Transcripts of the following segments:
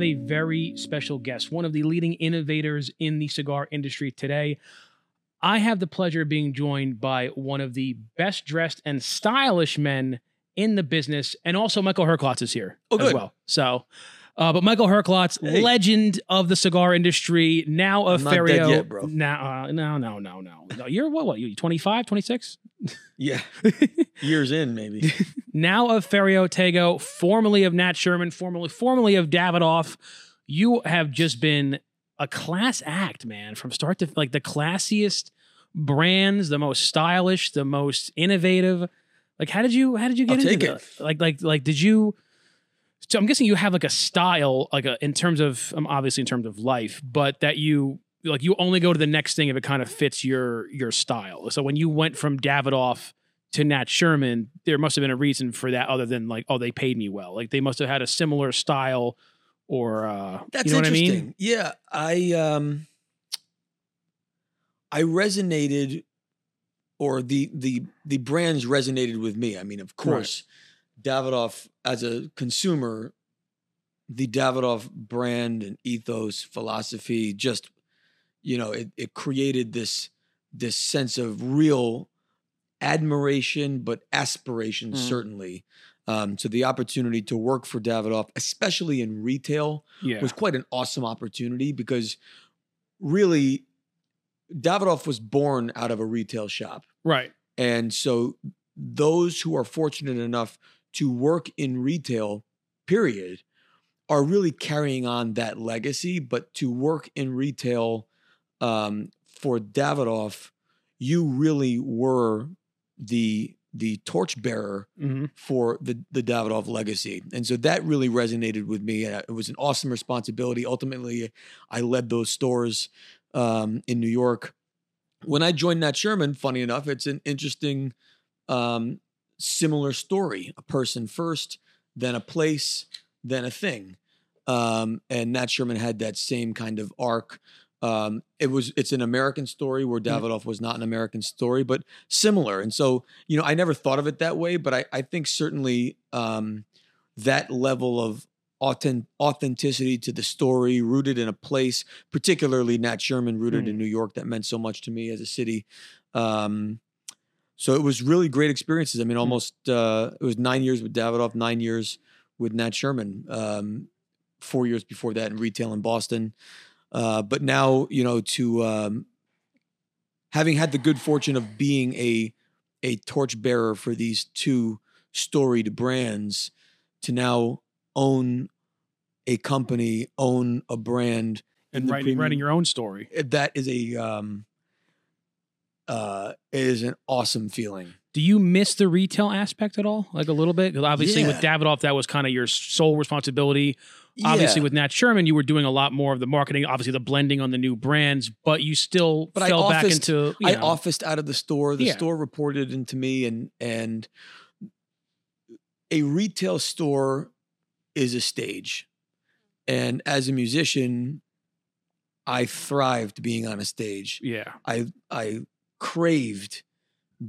have a very special guest, one of the leading innovators in the cigar industry today. I have the pleasure of being joined by one of the best dressed and stylish men in the business, and also Michael Herklotz is here Oh, as good. well. So, uh, but Michael Herklotz, Hey. legend of the cigar industry, now a I'm not dead Ferio. yet, bro. Now, uh, no, no, no, no, no. You're what? What? You 25, 26? Yeah. Years in, maybe. now of Ferio Tego, formerly of Nat Sherman, formerly formerly of Davidoff. You have just been a class act, man, from start to like the classiest brands, the most stylish, the most innovative. Like, how did you how did you get I'll into take that? Like, like, like, did you? So I'm guessing you have like a style, like a in terms of um, obviously in terms of life, but that you like you only go to the next thing if it kind of fits your your style. So when you went from Davidoff to Nat Sherman, there must have been a reason for that other than like, oh, they paid me well. Like they must have had a similar style or uh That's you know what I interesting. mean? Yeah, I um I resonated or the the the brands resonated with me. I mean, of course, Davidoff as a consumer, the Davidoff brand and ethos, philosophy, just you know, it, it created this this sense of real admiration, but aspiration Mm. certainly. Um, so the opportunity to work for Davidoff, especially in retail, Yeah. was quite an awesome opportunity because really Davidoff was born out of a retail shop. right. And so those who are fortunate enough to work in retail, period, are really carrying on that legacy. But to work in retail um, for Davidoff, you really were the the torchbearer hmm for the the Davidoff legacy. And so that really resonated with me. It was an awesome responsibility. Ultimately, I led those stores um, in New York. When I joined Nat Sherman, funny enough, it's an interesting, um, similar story. A person first, then a place, then a thing. Um, and Nat Sherman had that same kind of arc. Um, it was it's an American story where Davidoff was not an American story, but similar. And so you know, I never thought of it that way, but I, I think certainly um, that level of authentic, authenticity to the story, rooted in a place, particularly Nat Sherman, rooted in New York, that meant so much to me as a city. Um, so it was really great experiences. I mean, almost uh, it was nine years with Davidoff, nine years with Nat Sherman, um, four years before that in retail in Boston. Uh, but now, you know, to um, having had the good fortune of being a a torchbearer for these two storied brands, to now own a company, own a brand, And writing premium- writing your own story. that is a um, uh, it is an awesome feeling. Do you miss the retail aspect at all? Like a little bit? obviously with Davidoff, that was kind of your sole responsibility. Obviously Yeah. with Nat Sherman, you were doing a lot more of the marketing, obviously the blending on the new brands, but you still But fell back into I know, officed out of the store. The Yeah. store reported into me, and and a retail store is a stage, and as a musician, I thrived being on a stage. yeah. I I craved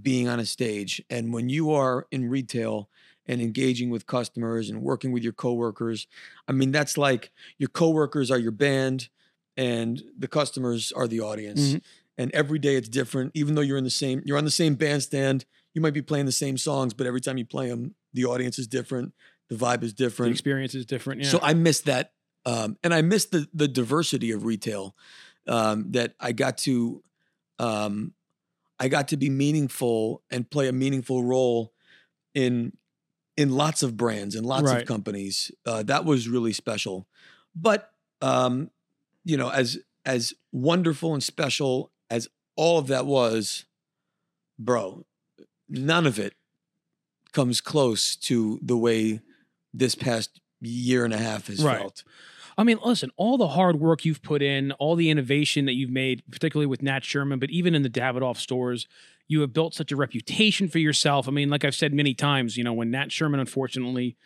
being on a stage, and when you are in retail and engaging with customers and working with your coworkers, I mean that's like your coworkers are your band, and the customers are the audience Mhm. and every day it's different even though you're in the same you're on the same bandstand you might be playing the same songs but every time you play them the audience is different the vibe is different. The experience is different. Yeah. so i miss that um, and i miss the the diversity of retail um, that i got to um, i got to be meaningful and play a meaningful role in in lots of brands and lots Right. of companies uh, that was really special but um, you know as as wonderful and special as all of that was bro none of it comes close to the way this past year and a half has Right. felt I mean, listen, all the hard work you've put in, all the innovation that you've made, particularly with Nat Sherman, but even in the Davidoff stores, you have built such a reputation for yourself. I mean, like I've said many times, you know, when Nat Sherman unfortunately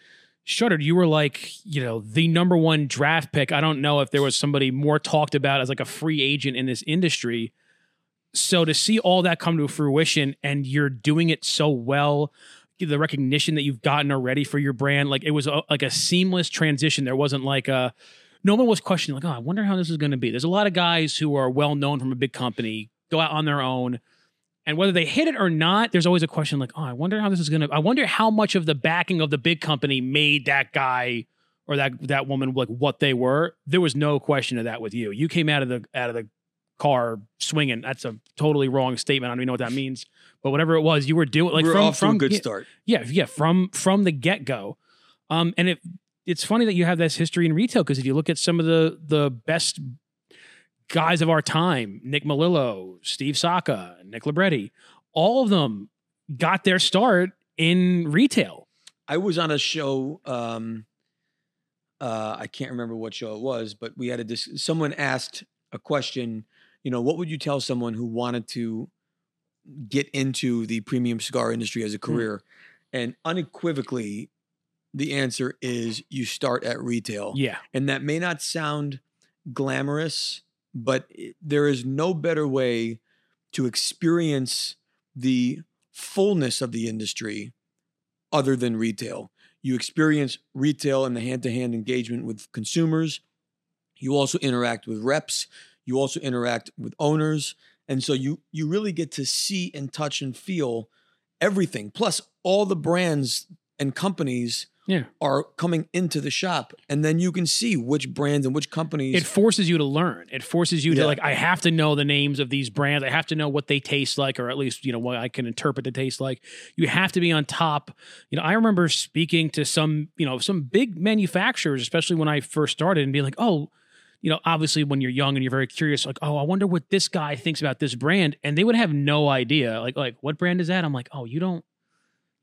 shuttered, you were like, you know, the number one draft pick. I don't know if there was somebody more talked about as like a free agent in this industry. So to see all that come to fruition and you're doing it so well, the recognition that you've gotten already for your brand. Like it was a, like a seamless transition. There wasn't like a no one was questioning like, oh, I wonder how this is going to be. There's a lot of guys who are well known from a big company go out on their own. And whether they hit it or not, there's always a question like, oh, I wonder how this is gonna. I wonder how much of the backing of the big company made that guy or that that woman like what they were. There was no question of that with you. You came out of the out of the car swinging. That's a totally wrong statement. I don't even know what that means. But whatever it was, you were doing like we're from from a good yeah, start. yeah, yeah, from from the get go. Um, and it it's funny that you have this history in retail because if you look at some of the the best guys of our time, Nick Melillo, Steve Saka, Nick Libretti, all of them got their start in retail. I was on a show. Um, uh, I can't remember what show it was, but we had a dis- someone asked a question. You know, what would you tell someone who wanted to get into the premium cigar industry as a hmm. career? And unequivocally, the answer is you start at retail. Yeah, And that may not sound glamorous, but there is no better way to experience the fullness of the industry other than retail. You experience retail and the hand to hand engagement with consumers. You also interact with reps. You also interact with owners. And so you you really get to see and touch and feel everything. Plus all the brands and companies yeah. are coming into the shop and then you can see which brands and which companies It forces you to learn. It forces you Yeah. to like. I have to know the names of these brands. I have to know what they taste like, or at least you know what I can interpret the taste like. You have to be on top. You know, I remember speaking to some you know some big manufacturers, especially when I first started, and being like, oh. You know, obviously, when you're young and you're very curious, like, oh, I wonder what this guy thinks about this brand, and they would have no idea. Like, like, what brand is that? I'm like, oh, you don't,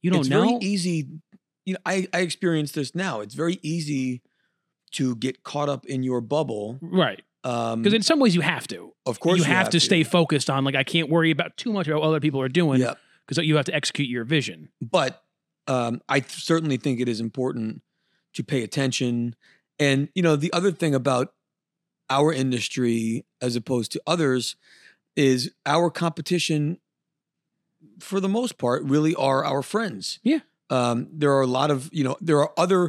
you don't know. it's know. very easy you know I, I experience this now it's very easy to get caught up in your bubble right? um Because in some ways, you have to. of course you, have, to stay focused on like I can't worry about too much about what other people are doing. yeah because you have to execute your vision. but um i certainly think it is important to pay attention and you know the other thing about our industry as opposed to others is our competition for the most part really are our friends. Yeah. um, there are a lot of you know there are other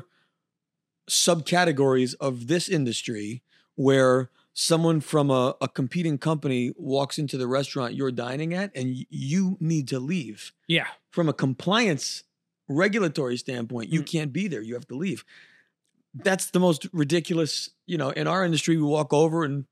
subcategories of this industry where someone from a, a competing company walks into the restaurant you're dining at and y- you need to leave. Yeah, from a compliance regulatory standpoint you Mm. can't be there. You have to leave. That's the most ridiculous you know in our industry we walk over and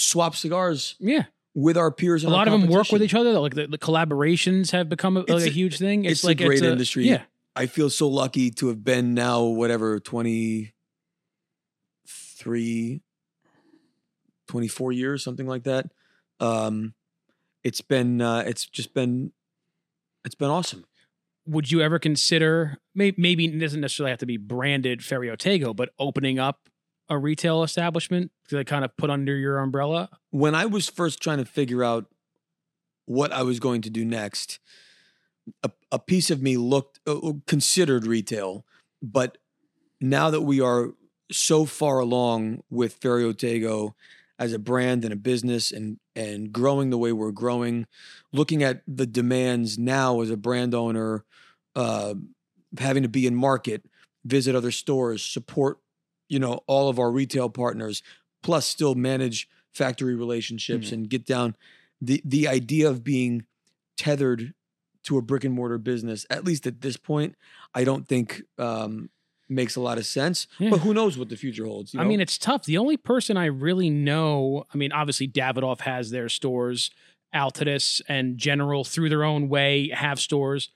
swap cigars yeah. with our peers A lot of them work with each other. Like the, the collaborations have become a, like a a- huge thing. It's, it's a great it's industry. Yeah, I feel so lucky to have been now whatever 23 24 years something like that. Um it's been uh it's just been it's been awesome. would you ever consider maybe, maybe it doesn't necessarily have to be branded Ferio Tego, but opening up a retail establishment to kind of put under your umbrella? When I was first trying to figure out what I was going to do next, a, a piece of me looked uh, considered retail, but now that we are so far along with Ferio Tego as a brand and a business and and growing the way we're growing, looking at the demands now as a brand owner, uh, having to be in market, visit other stores, support, you know, all of our retail partners, plus still manage factory relationships Mhm. and get down the the idea of being tethered to a brick and mortar business, at least at this point, I don't think um, makes a lot of sense. Yeah. But who knows what the future holds? you I mean, it's tough. The only person I really know, I mean, obviously Davidoff has their stores, Altadis and General through their own way have stores.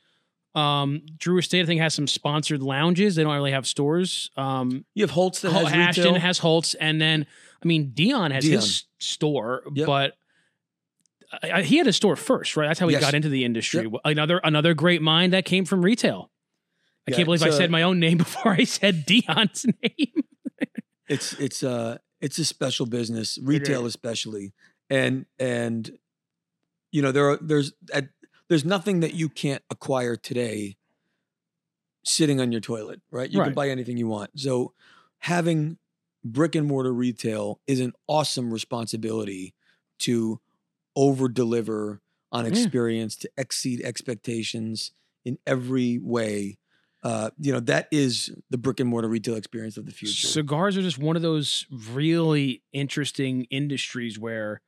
Um, Drew Estate, I think, has some sponsored lounges. They don't really have stores. Um, you have Holt's that has Ashton retail. has Holt's, and then I mean Dion has Dion. his store, Yep. but I, I- he had a store first, right? That's how he Yes. got into the industry. Yep. Another another great mind that came from retail. I Yeah, can't believe I uh, said my own name before I said Dion's name. it's it's uh it's a special business, retail especially, and and you know there are there's at, there's nothing that you can't acquire today sitting on your toilet, right? You can buy anything you want. So having brick and mortar retail is an awesome responsibility to over deliver on Yeah. experience, to exceed expectations. in every way. Uh, you know, that is the brick and mortar retail experience of the future. Cigars are just one of those really interesting industries where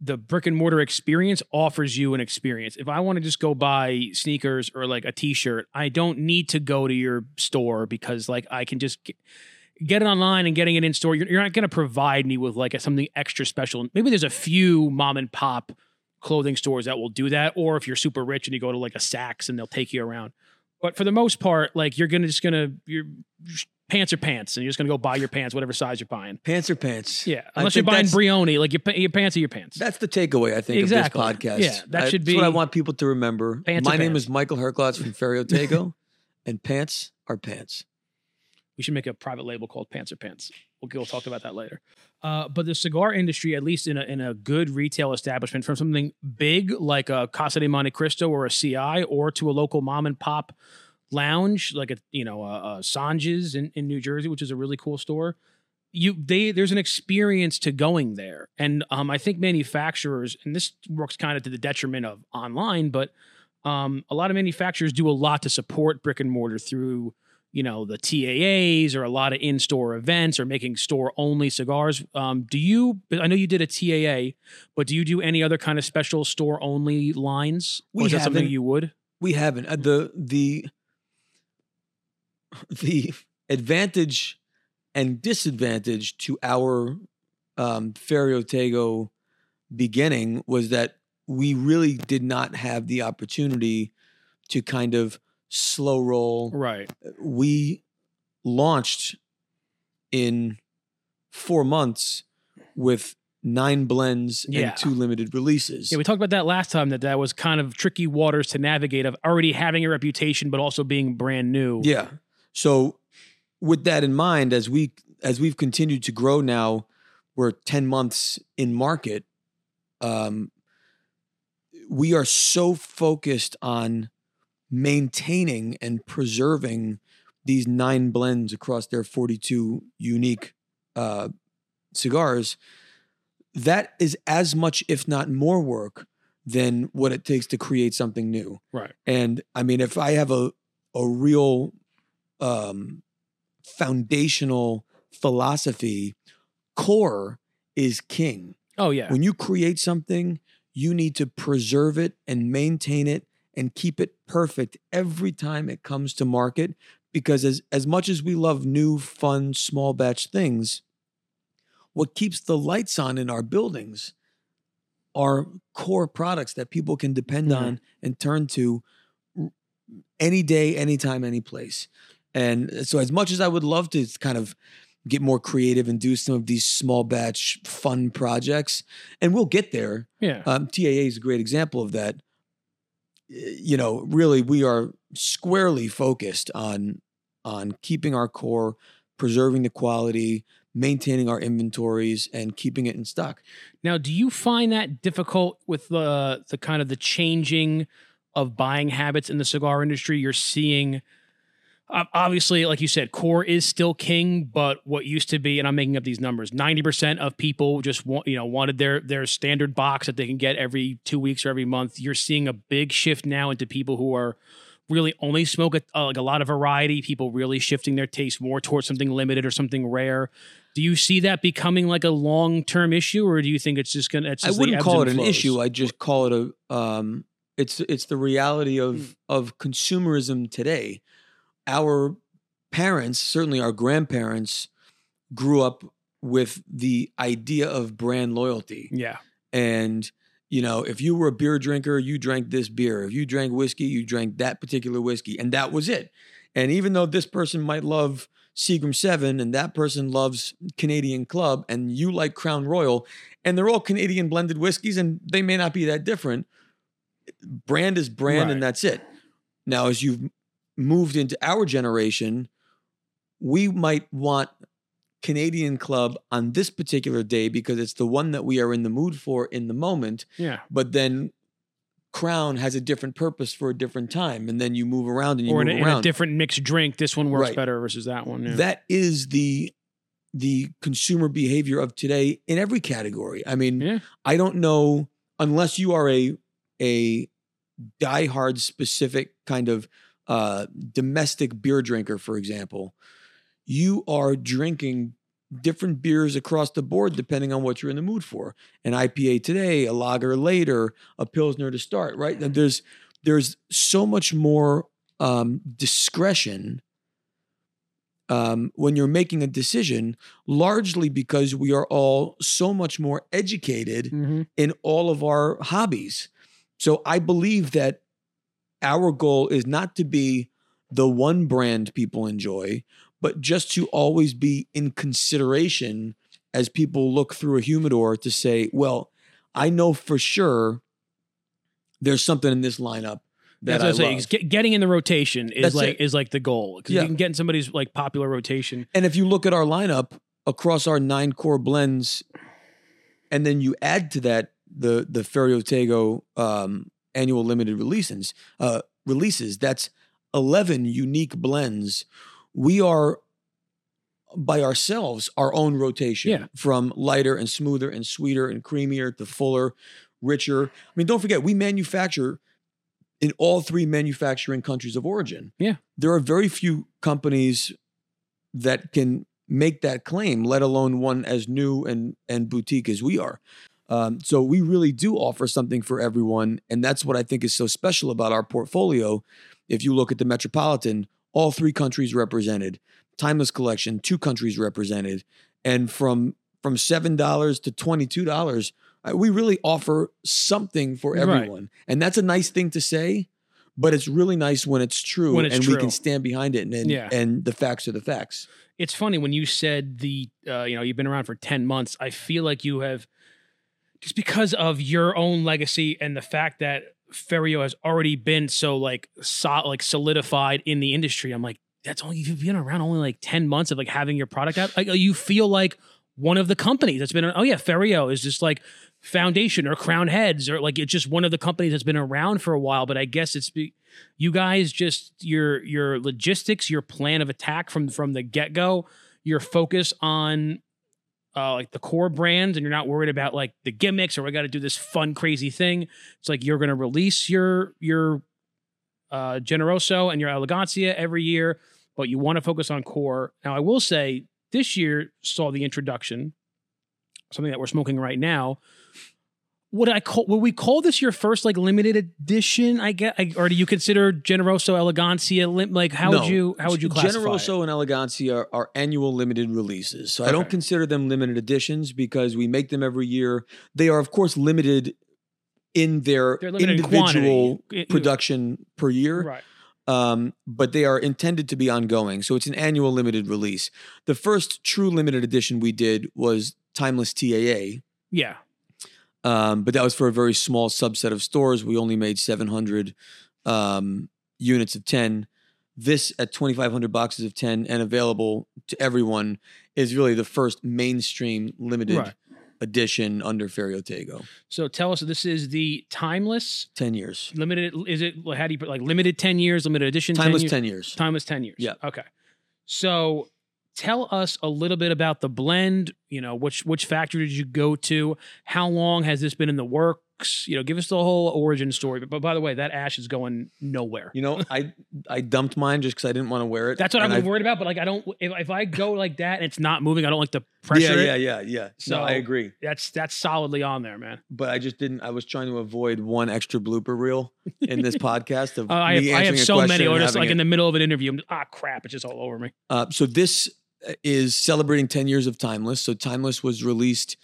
the brick and mortar experience offers you an experience. If I want to just go buy sneakers or like a t-shirt, I don't need to go to your store because like I can just get, get it online and getting it in store. You're, you're not going to provide me with like a, something extra special. Maybe there's a few mom and pop clothing stores that will do that or if you're super rich and you go to like a Saks and they'll take you around. But for the most part, like you're gonna just gonna your pants are pants, and you're just gonna go buy your pants, whatever size you're buying. Pants are pants. Yeah, unless you're buying Brioni, like your, your pants are your pants. That's the takeaway, I think, Exactly. of this podcast. Yeah, that I- should that's what I want people to remember. Pants My name pants. is Michael Herklotz from Ferry Otago, and pants are pants. we should make a private label called Pants or Pants. We'll, we'll talk about that later. Uh, but the cigar industry, at least in a, in a good retail establishment, from something big like a Casa de Montecristo or a CI, or to a local mom and pop lounge like a you know a, a Sanj's in, in New Jersey, which is a really cool store. You they there's an experience to going there, and um, I think manufacturers, and this works kind of to the detriment of online, but um, a lot of manufacturers do a lot to support brick and mortar through you know the TAAs or a lot of in-store events or making store-only cigars. Um, do you? I know you did a TAA, but do you do any other kind of special store-only lines? We or is that something you would? We haven't uh, the the the advantage and disadvantage to our um, Ferio Tego beginning was that we really did not have the opportunity to kind of slow roll Right. we launched in four months with nine blends Yeah. and two limited releases. Yeah, we talked about that last time that that was kind of tricky waters to navigate of already having a reputation, but also being brand new. Yeah. So with that in mind, as we as we've continued to grow now, we're 10 months in market. Um, we are so focused on maintaining and preserving these nine blends across their 42 unique uh, cigars. That is as much, if not more, work than what it takes to create something new. Right. And I mean, if I have a a real um, foundational philosophy, core is king. Oh yeah. When you create something, you need to preserve it and maintain it and keep it perfect every time it comes to market. Because as as much as we love new, fun, small batch things, what keeps the lights on in our buildings are core products that people can depend Mhm. on and turn to any day, anytime, any place. And so, as much as I would love to kind of get more creative and do some of these small batch fun projects, and we'll get there. yeah. Um, TAA is a great example of that. You know, really, we are squarely focused on on keeping our core, preserving the quality, maintaining our inventories, and keeping it in stock. Now, do you find that difficult with the the kind of the changing of buying habits in the cigar industry? You're seeing, obviously, like you said, core is still king, but what used to be, and I'm making up these numbers, ninety percent of people just want, you know, wanted their their standard box that they can get every two weeks or every month. You're seeing a big shift now into people who are really only smoke a, uh, like a lot of variety. People really shifting their taste more towards something limited or something rare. Do you see that becoming like a long term issue, or do you think it's just gonna? It's I just the wouldn't call it an flows? issue. I just call it a um it's it's the reality of Mm. of consumerism today. Our parents, certainly our grandparents, grew up with the idea of brand loyalty. Yeah, And you know, if you were a beer drinker, you drank this beer. If you drank whiskey, you drank that particular whiskey, and that was it. And even though this person might love Seagram 7 and that person loves Canadian Club and you like Crown Royal, and they're all Canadian blended whiskeys and they may not be that different, brand is brand Right. and that's it. Now, as you've moved into our generation, we might want Canadian Club on this particular day because it's the one that we are in the mood for in the moment. yeah. But then Crown has a different purpose for a different time, and then you move around and you Or in move a, in around. a different mixed drink, this one works Right. better versus that one. Yeah. That is the the consumer behavior of today in every category. I mean, Yeah. I don't know unless you are a a diehard specific kind of uh, domestic beer drinker, for example, you are drinking different beers across the board depending on what you're in the mood for. An IPA today, a lager later, a pilsner to start. Right? There's there's so much more um, discretion um, when you're making a decision, largely because we are all so much more educated Mhm. in all of our hobbies. So I believe that our goal is not to be the one brand people enjoy, but just to always be in consideration as people look through a humidor to say, well, I know for sure there's something in this lineup that That's what I I'm saying. love. 'cause Get, getting in the rotation is That's like it. is like the goal because Yeah. you can get in somebody's like popular rotation. And if you look at our lineup across our nine core blends, and then you add to that the the Ferio Tego um, annual limited releases, uh, releases, that's eleven unique blends. We are by ourselves our own rotation Yeah. from lighter and smoother and sweeter and creamier to fuller, richer. I mean, don't forget we manufacture in all three manufacturing countries of origin. Yeah. There are very few companies that can make that claim, let alone one as new and and boutique as we are. Um, so we really do offer something for everyone, and that's what I think is so special about our portfolio. If you look at the Metropolitan, all three countries represented, Timeless Collection, two countries represented, and from from seven dollars to twenty two dollars, we really offer something for Right. everyone, and that's a nice thing to say. But it's really nice when it's true When it's and we can stand behind it, and and, Yeah. and the facts are the facts. It's funny when you said the uh, you know you've been around for ten months. I feel like you have just because of your own legacy and the fact that Ferio has already been so like so, like solidified in the industry. I'm like that's only you've been around only like ten months of like having your product out. Like you feel like one of the companies that's been oh yeah Ferio is just like Foundation or Crown Heads or like it's just one of the companies that's been around for a while. But I guess it's you guys just your your logistics, your plan of attack from from the get go, your focus on uh, like the core brands, and you're not worried about like the gimmicks or we got to do this fun crazy thing. It's like you're going to release your your uh, Generoso and your Elegancia every year, but you want to focus on core. Now, I will say this year saw the introduction, something that we're smoking right now. Would I call? Would we call this your first like limited edition? I get, I, or do you consider Generoso Elegancia lim- like how No. would you how would you classify? it? Generoso and Elegancia are, are annual limited releases. So I don't consider them limited editions because we make them every year. They are, of course, limited in their limited individual quantity. production per year, Right. um, but they are intended to be ongoing. So it's an annual limited release. The first true limited edition we did was Timeless TAA. Yeah. Um, but that was for a very small subset of stores. We only made 700 um, units of 10. This at 2,500 boxes of 10 and available to everyone is really the first mainstream limited Right. edition under Ferio Tego. So tell us, this is the timeless 10 years. limited. Is it how do you put like limited ten years, limited edition? Timeless 10 years? 10 years. Timeless ten years. Yeah. Okay. So tell us a little bit about the blend. You know, which which factory did you go to? How long has this been in the works? You know, give us the whole origin story. But, but by the way, that ash is going nowhere. You know, I I dumped mine just because I didn't want to wear it. That's what And I'm I've- worried about. But like, I don't. If, if I go like that and it's not moving, I don't like to pressure Yeah, it. yeah, yeah, yeah. So- no, I agree. That's that's solidly on there, man. But I just didn't. I was trying to avoid one extra blooper reel in this podcast of Uh, I have, I have so many. Or just like it- in the middle of an interview, I'm ah crap, it's just all over me. Uh, so this is celebrating 10 years of Timeless. So Timeless was released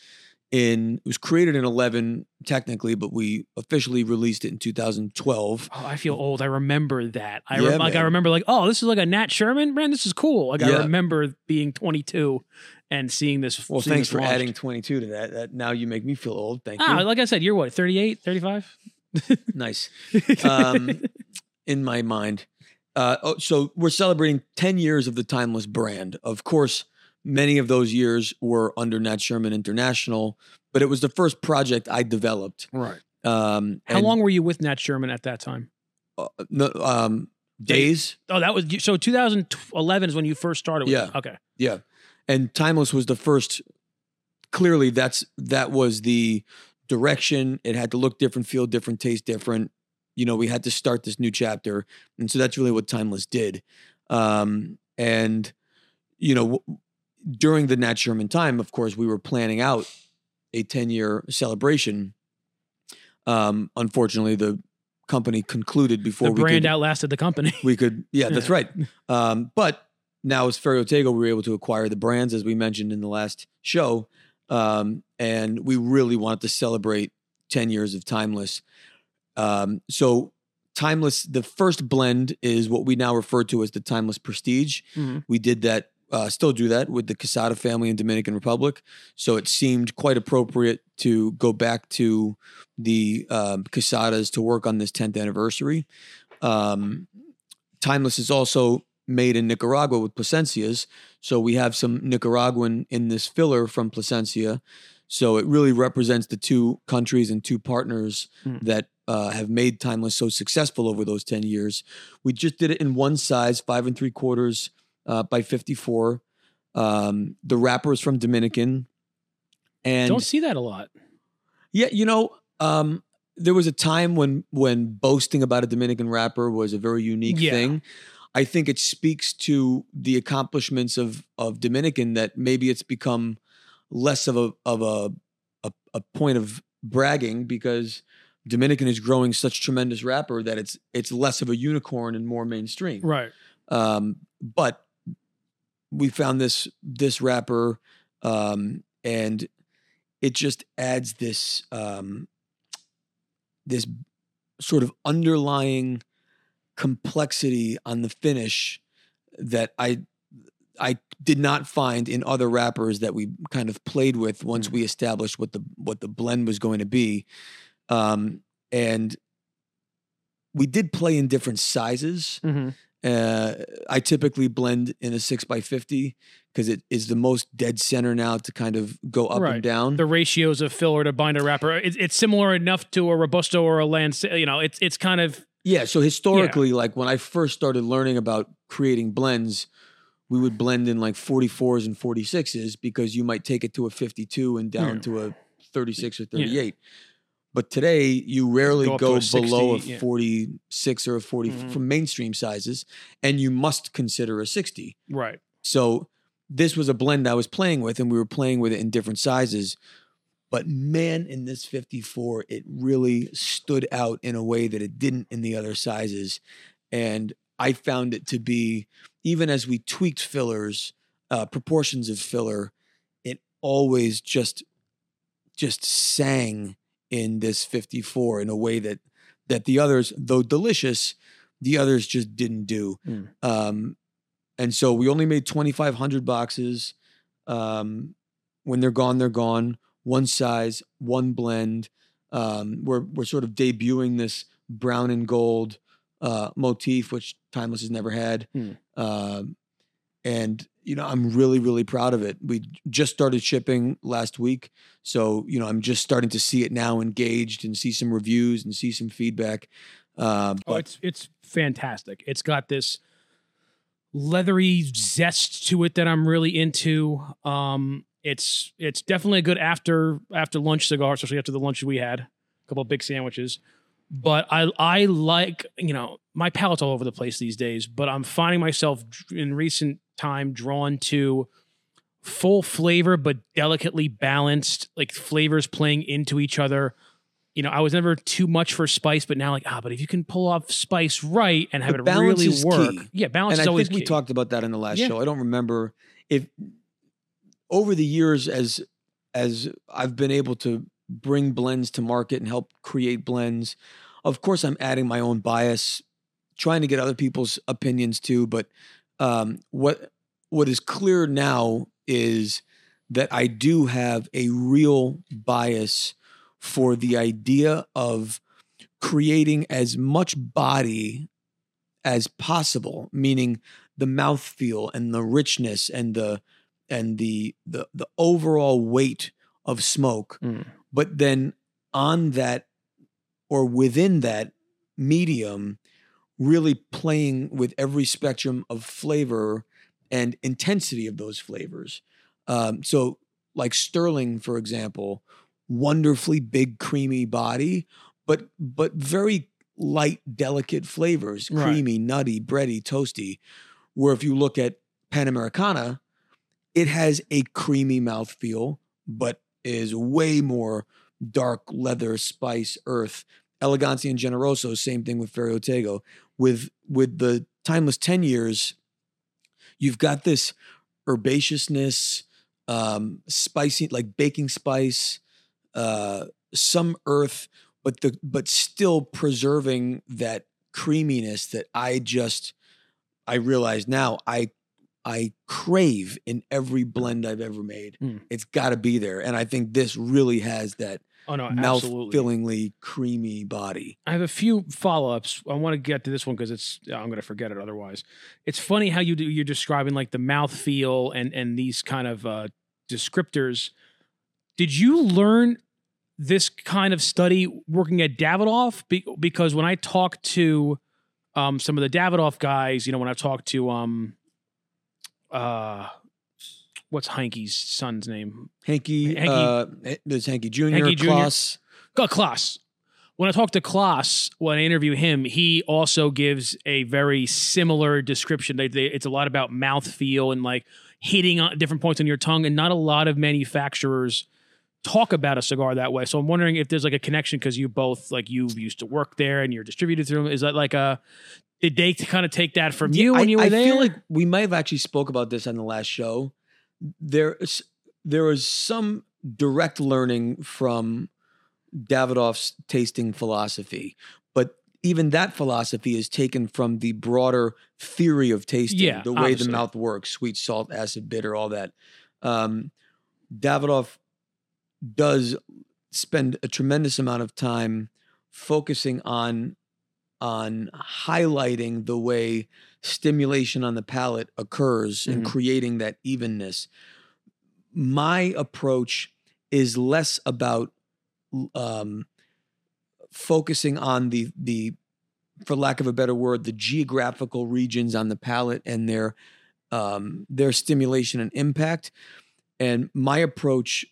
in, it was created in 11 technically, but we officially released it in 2012. Oh, I feel old. I remember that. I Yeah, rem- like I remember like, oh, this is like a Nat Sherman brand. This is cool. Like I remember being 22 and seeing this. Well, seeing thanks this for launched. adding 22 to that. that. Now you make me feel old. Thank Ah, you. like I said, you're what 38, 35. nice. Um, in my mind. Uh, oh, so we're celebrating 10 years of the Timeless brand. Of course, many of those years were under Nat Sherman International, but it was the first project I developed. right. Um, How long were you with Nat Sherman at that time? uh, no, um, days. Oh, that was so 2011 is when you first started. With Yeah. it. Okay. Yeah. And Timeless was the first clearly that's that was the direction. It had to look different, feel different, taste different. You know, we had to start this new chapter, and so that's really what Timeless did. Um, and you know, w- during the Nat Sherman time, of course, we were planning out a 10 year celebration. Um, unfortunately, the company concluded before The we brand could, outlasted the company. we could, yeah, that's right. Um, but now as Ferio Tego, we were able to acquire the brands, as we mentioned in the last show. Um, and we really wanted to celebrate 10 years of Timeless. Um, so, Timeless, the first blend is what we now refer to as the Timeless Prestige. Mhm. We did that, uh, still do that with the Quesada family in Dominican Republic. So it seemed quite appropriate to go back to the um, Quesadas to work on this 10th anniversary. Um, Timeless is also made in Nicaragua with Plasencias. So we have some Nicaraguan in this filler from Plasencia. So it really represents the two countries and two partners Hmm. that uh, have made Timeless so successful over those 10 years. We just did it in one size, five and three quarters uh, by 54. Um, the wrapper is from Dominican. And Don't see that a lot. yeah, you know, um, there was a time when when boasting about a Dominican wrapper was a very unique Yeah. thing. I think it speaks to the accomplishments of of Dominican that maybe it's become less of a of a a, a point of bragging because Dominican is growing such tremendous wrapper that it's it's less of a unicorn and more mainstream. Right. Um, but we found this this wrapper, um, and it just adds this um, this sort of underlying complexity on the finish that I I did not find in other wrappers that we kind of played with once we established what the what the blend was going to be, um, and we did play in different sizes. Mhm. Uh, I typically blend in a six by fifty because it is the most dead center now to kind of go up Right. and down. The ratios of filler to binder wrapper, it's, it's similar enough to a robusto or a lance. You know, it's it's kind of yeah. So historically, like when I first started learning about creating blends, we would blend in like forty fours and forty sixes because you might take it to a fifty two and down Yeah. to a thirty six or Yeah. thirty eight. But today, you rarely Go go, up to a below 60, a yeah. 46 or a 40 Mhm. from mainstream sizes, and you must consider a 60. right. So this was a blend I was playing with, and we were playing with it in different sizes. But man, in this 54, it really stood out in a way that it didn't in the other sizes. And I found it to be, even as we tweaked fillers, uh, proportions of filler, it always just just sang in this 54 in a way that that the others, though delicious, the others just didn't do. Mm. Um, and so we only made 2,500 boxes. Um, when they're gone, they're gone. One size, one blend. Um, we're we're sort of debuting this brown and gold uh, motif, which Timeless has never had. Hmm. Um, and you know, I'm really really proud of it. We just started shipping last week, so you know, I'm just starting to see it now engaged and see some reviews and see some feedback. Uh, Oh, it's it's fantastic. It's got this leathery zest to it that I'm really into. Um, it's it's definitely a good after after lunch cigar, especially after the lunch we had, a couple of big sandwiches. But I I like you know my palate's all over the place these days, but I'm finding myself in recent time drawn to full flavor but delicately balanced, like flavors playing into each other you know, I was never too much for spice, but now like, ah, but if you can pull off spice right and have But it really work, key. yeah, balance and is I always think we talked about that in the last Yeah. show. I don't remember if over the years as as I've been able to bring blends to market and help create blends. Of course, I'm adding my own bias, trying to get other people's opinions too. But um, what what is clear now is that I do have a real bias for the idea of creating as much body as possible, meaning the mouthfeel and the richness and the and the the the overall weight of smoke. Mm. But then on that or within that medium, really playing with every spectrum of flavor and intensity of those flavors. Um, so, like Sterling, for example, wonderfully big, creamy body, but but very light, delicate flavors, Right. creamy, nutty, bready, toasty. Where if you look at Panamericana, it has a creamy mouthfeel, but is way more dark leather, spice, earth. Elegancia and Generoso, same thing with Ferio Tego. With with the timeless 10 years, you've got this herbaceousness, um, spicy, like baking spice, uh, some earth, but the but still preserving that creaminess that I just I realize now I I crave in every blend I've ever made. Mm. It's got to be there, and I think this really has that Oh no, mouth fillingly creamy body. I have a few follow ups. I want to get to this one because it's I'm going to forget it otherwise. It's funny how you do, you're describing like the mouth feel and and these kind of uh, descriptors. Did you learn this kind of study working at Davidoff? Be, because when I talk to um, some of the Davidoff guys, you know, when I talk to um, uh, what's Hanky's son's name? Hanky, Hanky- uh, there's Hanky Jr., Hanky Jr.. Klaus. Got Klaus. When I talk to Klaus, when I interview him, he also gives a very similar description. They, they, it's a lot about mouth feel and like hitting on different points on your tongue, and not a lot of manufacturers talk about a cigar that way. So I'm wondering if there's like a connection because you both like you used to work there and you're distributed through them. Is that like a did they kind of take that from you Yeah, when I, you were I there? feel like we might have actually spoke about this on the last show. There, is- there is some direct learning from Davidoff's tasting philosophy, but even that philosophy is taken from the broader theory of tasting, Yeah, the way obviously. the mouth works, sweet, salt, acid, bitter, all that. Um, Davidoff does spend a tremendous amount of time focusing on on highlighting the way stimulation on the palate occurs and Mhm. creating that evenness. My approach is less about um, focusing on the the for lack of a better word the geographical regions on the palate and their um, their stimulation and impact and my approach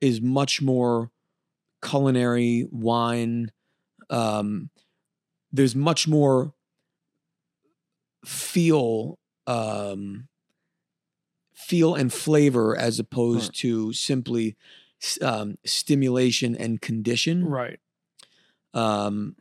is much more culinary wine um, there's much more feel um, feel and flavor as opposed to simply um, stimulation and condition right. um,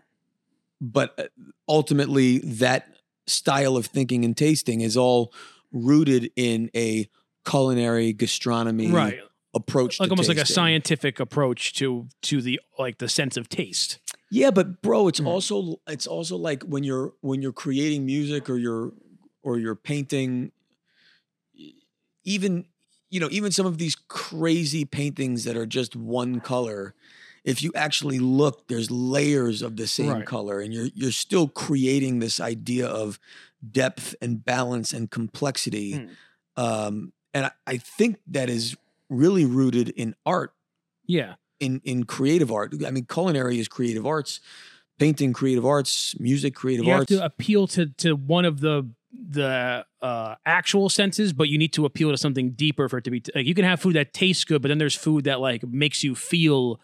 but uh, ultimately that style of thinking and tasting is all rooted in a culinary gastronomy Right. Approach Like to almost like a scientific approach to to the like the sense of taste. Yeah, but bro, it's Mm. also it's also like when you're when you're creating music or you're or you're painting even you know, even some of these crazy paintings that are just one color, if you actually look, there's layers of the same Right. color and you're you're still creating this idea of depth and balance and complexity. Mm. Um and I, I think that is really rooted in art Yeah. in in creative art. I mean, culinary is creative arts, painting creative arts, music creative arts. you have to appeal to to one of the the uh, actual senses, but you need to appeal to something deeper for it to be. like you can have food that tastes good, but then there's food that like makes you feel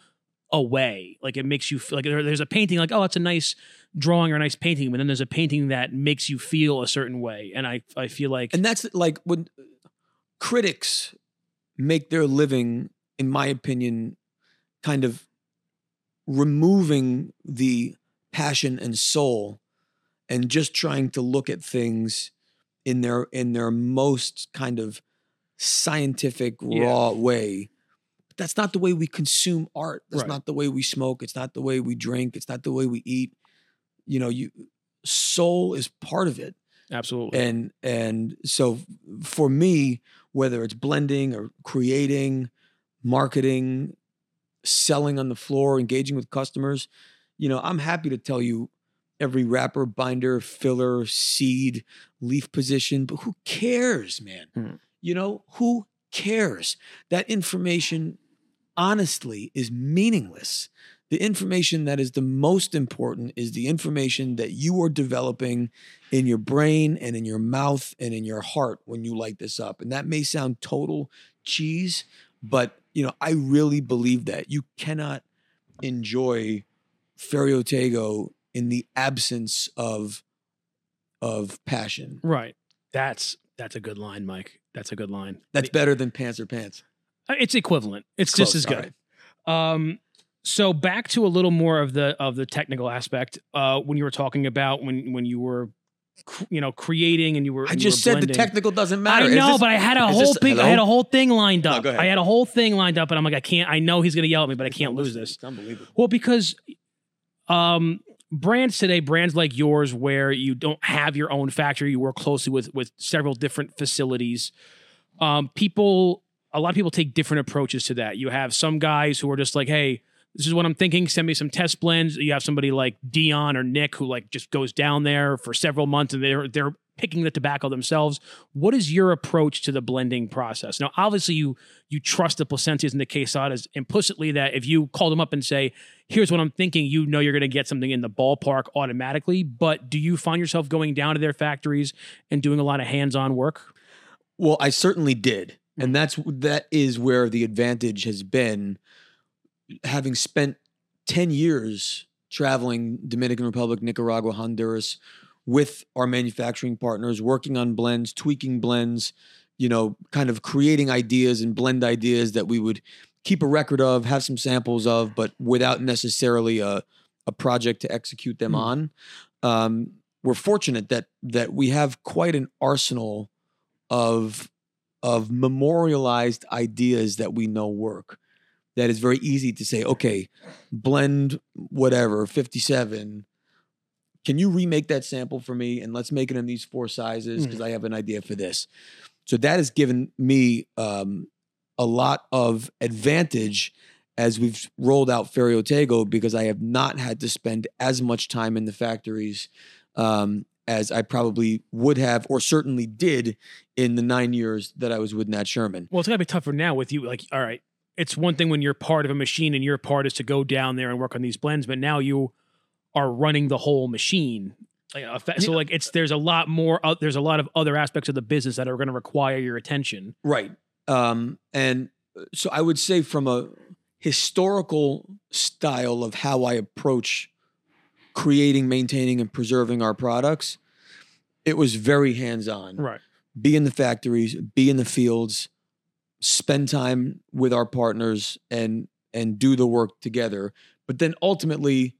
a way. Like it makes you feel like there- there's a painting like oh, it's a nice drawing or a nice painting, but then there's a painting that makes you feel a certain way. And I I feel like and that's like when critics make their living, in my opinion, kind of removing the passion and soul and just trying to look at things in their in their most kind of scientific Yeah. raw way. But that's not the way we consume art. That's Right. not the way we smoke. It's not the way we drink. It's not the way we eat. You know you soul is part of it absolutely. And and so for me whether it's blending or creating marketing selling on the floor engaging with customers you know i'm happy to tell you every wrapper binder filler seed leaf position but who cares man? Hmm. you know who cares? That information honestly is meaningless the information that is the most important is the information that you are developing in your brain and in your mouth and in your heart when you light this up. And that may sound total cheese, but you know, I really believe that you cannot enjoy Ferio Tego in the absence of of passion. Right. That's that's a good line, Mike. That's a good line. That's better than pants or pants. Uh, It's equivalent. It's Close, just as good. Um, so back to a little more of the of the technical aspect. Uh, when you were talking about when when you were, you know, creating and you were. I you just were said the technical doesn't matter. I know, this- but I had a whole big, I had a whole thing lined up. ahead. I had a whole thing lined up, and I'm like, I can't. I know he's gonna yell at me, but I can't lose this. It's unbelievable. Well, because um, brands today, brands like yours, where you don't have your own factory, you work closely with with several different facilities. Um, people, a lot of people take different approaches to that. You have some guys who are just like, hey. This is what I'm thinking. Send me some test blends. You have somebody like Dion or Nick who like just goes down there for several months and they're they're picking the tobacco themselves. What is your approach to the blending process? Now, obviously, you you trust the Plasencias and the Quesadas implicitly that if you call them up and say, here's what I'm thinking, you know you're going to get something in the ballpark automatically. But do you find yourself going down to their factories and doing a lot of hands-on work? Well, I certainly did, and hmm. that's that is where the advantage has been. Having spent ten years traveling Dominican Republic, Nicaragua, Honduras, with our manufacturing partners, working on blends, tweaking blends, you know, kind of creating ideas and blend ideas that we would keep a record of, have some samples of, but without necessarily a a project to execute them Hmm. on. Um, we're fortunate that that we have quite an arsenal of of memorialized ideas that we know work. That is very easy to say, okay, blend whatever, 57. Can you remake that sample for me? And let's make it in these four sizes because I have an idea for this. So that has given me um, a lot of advantage as we've rolled out Ferio Tego because I have not had to spend as much time in the factories um, as I probably would have or certainly did in the nine years that I was with Nat Sherman. Well, it's got to be tougher now with you. Like, all right, it's one thing when you're part of a machine and your part is to go down there and work on these blends, but now you are running the whole machine. Uh, So, like, it's there's a lot more. Uh, there's a lot of other aspects of the business that are going to require your attention. Right. Um, and so I would say from a historical style of how I approach creating, maintaining, and preserving our products, it was very hands-on. Right. Be in the factories, be in the fields, spend time with our partners and and do the work together. But then ultimately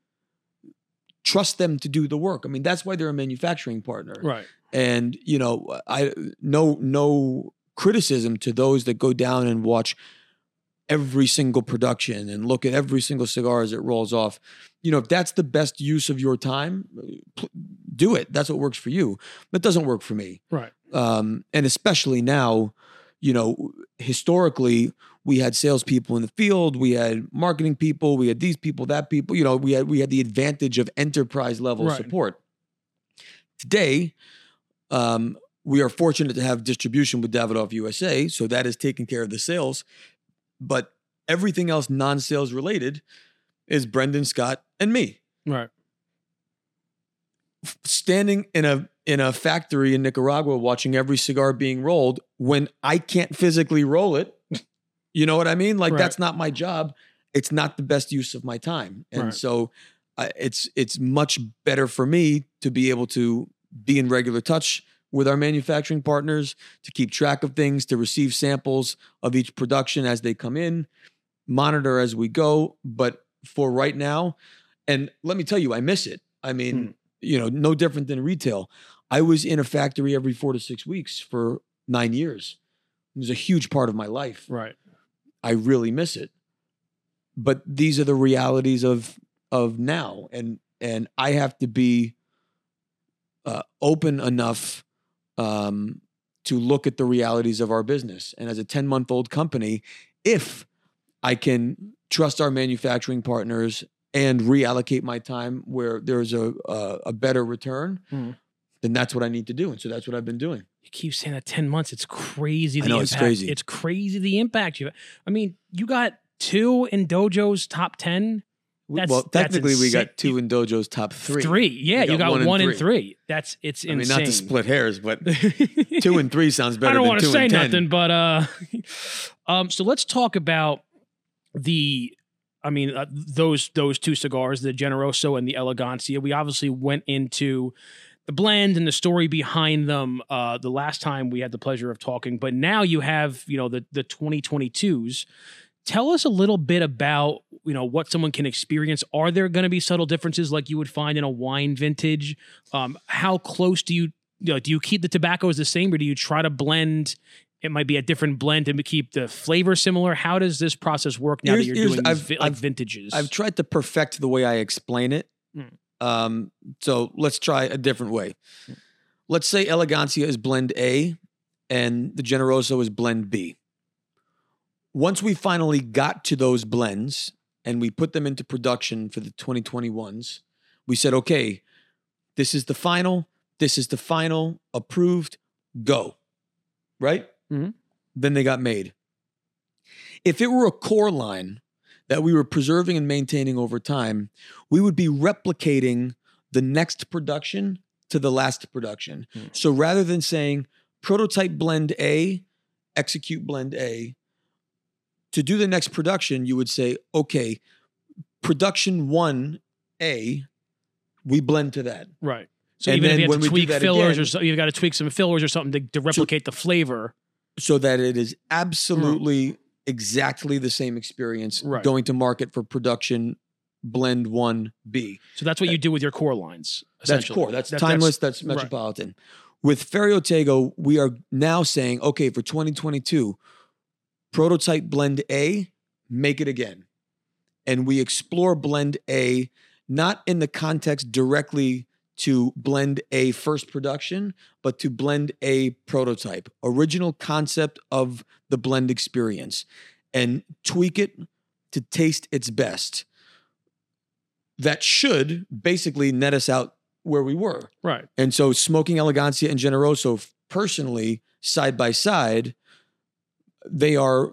trust them to do the work. I mean, that's why they're a manufacturing partner Right. and you know i no no criticism to those that go down and watch every single production and look at every single cigar as it rolls off you know if that's the best use of your time do it that's what works for you that doesn't work for me Right. um, and especially now, you know, historically we had salespeople in the field, we had marketing people, we had these people, that people. You know, we had we had the advantage of enterprise level Right. support. Today, um, we are fortunate to have distribution with Davidoff USA, so that is taking care of the sales. But everything else non-sales related is Brendan Scott and me Right. standing in a in a factory in Nicaragua watching every cigar being rolled when I can't physically roll it. You know what I mean? Like Right. that's not my job. It's not the best use of my time. And Right. so I, it's it's much better for me to be able to be in regular touch with our manufacturing partners, to keep track of things, to receive samples of each production as they come in, monitor as we go, but for right now and let me tell you I miss it. I mean, Hmm. you know, no different than retail. I was in a factory every four to six weeks for nine years. It was a huge part of my life. Right. I really miss it. But these are the realities of of now, and and I have to be uh, open enough um, to look at the realities of our business. And as a ten month old company, if I can trust our manufacturing partners and reallocate my time where there's a a, a better return, Mhm. Then that's what I need to do. And so that's what I've been doing. You keep saying that 10 months. It's crazy. I know, impact. it's crazy. It's crazy the impact you I mean, you got two in Dojo's top 10. That's- well, that's technically, we got two in Dojo's top three. Three. Yeah, We you got got one, one and and three. That's it's I mean, insane. not to split hairs, but two and three sounds better I don't want to say nothing, but uh, um, so let's talk about the I mean, uh, those those two cigars, the Generoso and the Elegancia, we obviously went into the blend and the story behind them uh, the last time we had the pleasure of talking. But now you have, you know, the the 2022s. Tell us a little bit about, you know, what someone can experience. Are there going to be subtle differences like you would find in a wine vintage? Um, how close do you, you know, do you keep the tobaccos the same, or do you try to blend? It might be a different blend to keep the flavor similar. How does this process work now Here's- that you're doing I've- vi- like I've- vintages? I've tried to perfect the way I explain it. Mm. Um, so let's try a different way. Let's say Elegancia is blend A and the Generoso is blend B. Once we finally got to those blends and we put them into production for the 2021s, we said, okay, this is the final, this is the final, approved, go. Right? Mhm. Then they got made. If it were a core line that we were preserving and maintaining over time, we would be replicating the next production to the last production. Mm. So rather than saying prototype blend A, execute blend A, to do the next production, you would say, okay, production one A, we blend to that. right. So And even if you have to we tweak fillers again- or so, you've got to tweak some fillers or something to, to replicate the flavor. so that it is absolutely exactly the same experience Right. going to market for production blend 1B. So that's what you uh, do with your core lines. That's core. That's That- timeless. That's, right. metropolitan. With Ferio Tego, we are now saying, okay, for 2022, prototype blend A, make it again. And we explore blend A not in the context directly to blend A first production, but to blend A prototype, original concept of the blend experience, and tweak it to taste its best. That should basically net us out where we were. right. And so smoking elegancia and generoso personally side by side, they are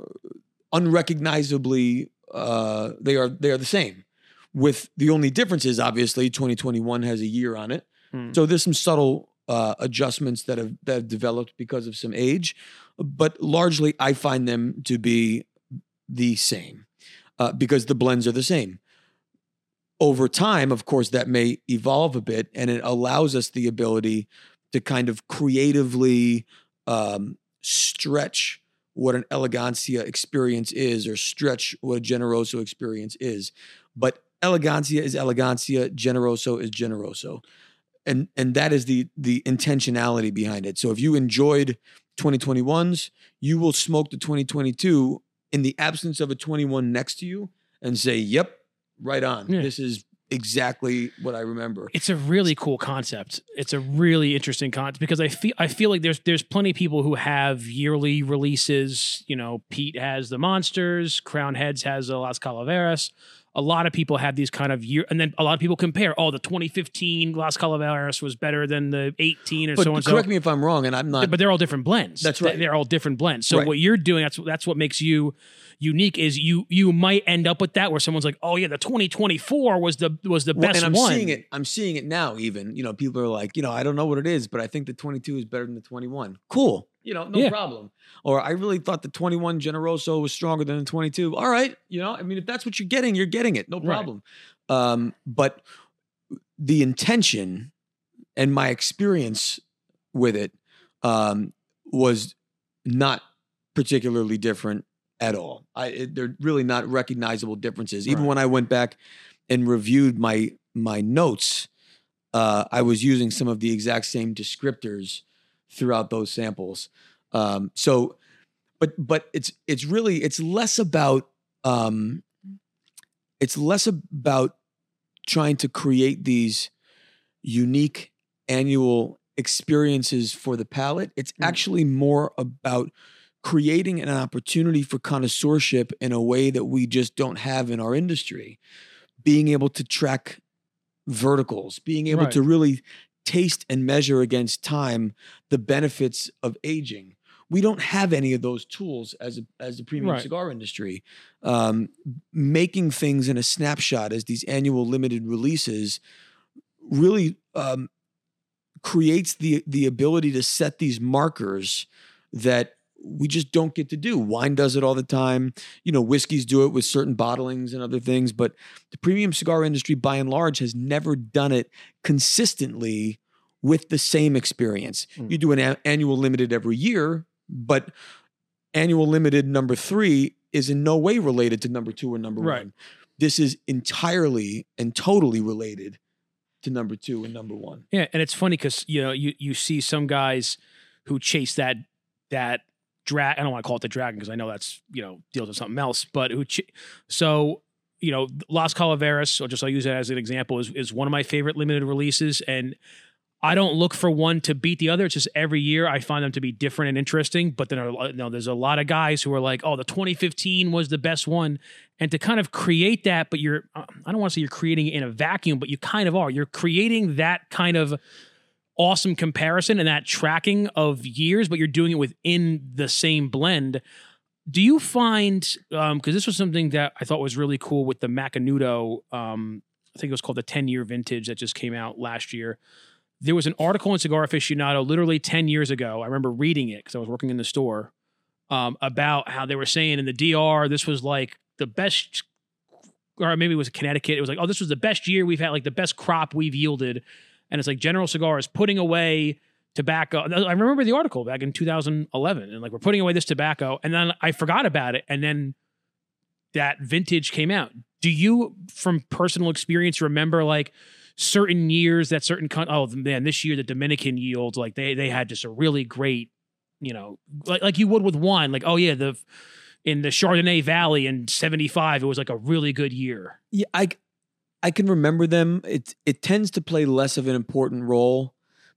unrecognizably uh, they are they are the same. With the only difference is obviously 2021 has a year on it. Hmm. So there's some subtle uh, adjustments that have that have developed because of some age, but largely I find them to be the same uh, because the blends are the same. Over time, of course, that may evolve a bit, and it allows us the ability to kind of creatively um, stretch what an elegancia experience is, or stretch what a generoso experience is. But elegancia is elegancia, generoso is generoso and and that is the the intentionality behind it. So if you enjoyed 2021s, you will smoke the 2022 in the absence of a 21 next to you and say, "Yep, right on. Yeah. This is exactly what I remember." It's a really cool concept. It's a really interesting concept because I feel I feel like there's there's plenty of people who have yearly releases. You know, Pete has the Monsters, Crowned Heads has the Las Calaveras. A lot of people have these kind of year, and then a lot of people compare. Oh, the 2015 Las Calaveras was better than the 18 or But so and so. correct me if I'm wrong, and I'm not. but they're all different blends. That's right. They're all different blends. So Right. what you're doing, that's that's what makes you unique. Is you you might end up with that where someone's like, oh yeah, the 2024 was the was the Well, best and I'm one. seeing it. I'm seeing it now. Even you know, people are like, you know, I don't know what it is, but I think the 22 is better than the 21. Cool. You know, no Yeah. problem. Or I really thought the 21 Generoso was stronger than the 22. All right. You know, I mean, if that's what you're getting, you're getting it. No Right. problem. Um, but the intention and my experience with it um, was not particularly different at all. I it, they're really not recognizable differences. Even Right. when I went back and reviewed my my notes, uh, I was using some of the exact same descriptors throughout those samples. Um, so, but but it's it's really it's less about um, it's less about trying to create these unique annual experiences for the palate. It's Mm. actually more about creating an opportunity for connoisseurship in a way that we just don't have in our industry. Being able to track verticals, being able Right. to really taste and measure against time the benefits of aging. We don't have any of those tools as a, as the premium Right. cigar industry. Um, making things in a snapshot as these annual limited releases really um, creates the the ability to set these markers that we just don't get to do. Wine does it all the time. You know, whiskeys do it with certain bottlings and other things, but the premium cigar industry by and large has never done it consistently with the same experience. Mm. You do an a- annual limited every year, but annual limited number 3 is in no way related to number 2 or number Right. 1. This is entirely and totally related to number 2 and number 1. Yeah, and it's funny because you know you you see some guys who chase that that drag. I don't want to call it the dragon because I know that's you know deals with something else. But who ch- so you know Las Calaveras, or just I'll use it as an example, is is one of my favorite limited releases, and I don't look for one to beat the other. It's just every year I find them to be different and interesting. But then you know, there's a lot of guys who are like, oh, the 2015 was the best one, and to kind of create that, but you're uh, I don't want to say you're creating in a vacuum, but you kind of are. You're creating that kind of awesome comparison and that tracking of years, but you're doing it within the same blend. Do you find um because this was something that I thought was really cool with the Macanudo, um, I think it was called the 10 year vintage that just came out last year. There was an article in Cigar Aficionado literally 10 years ago. I remember reading it because I was working in the store um, about how they were saying in the DR, this was like the best, or maybe it was Connecticut. It was like, oh, this was the best year we've had, like the best crop we've yielded. And it's like General Cigar is putting away tobacco. I remember the article back in 2011, and like we're putting away this tobacco, and then I forgot about it, and then that vintage came out. Do you, from personal experience, remember like certain years that certain con- oh man, this year the Dominican yields like they they had just a really great, you know, like like you would with wine, like oh yeah the in the Chardonnay Valley in '75 it was like a really good year. Yeah, I I can remember them. It it tends to play less of an important role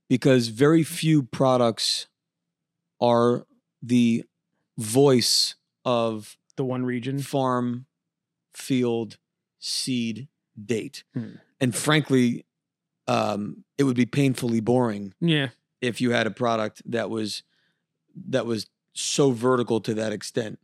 because very few products are the voice of The one region, farm, field, seed, date. Hmm. And frankly, um, it would be painfully boring yeah, if you had a product that was that was so vertical to that extent.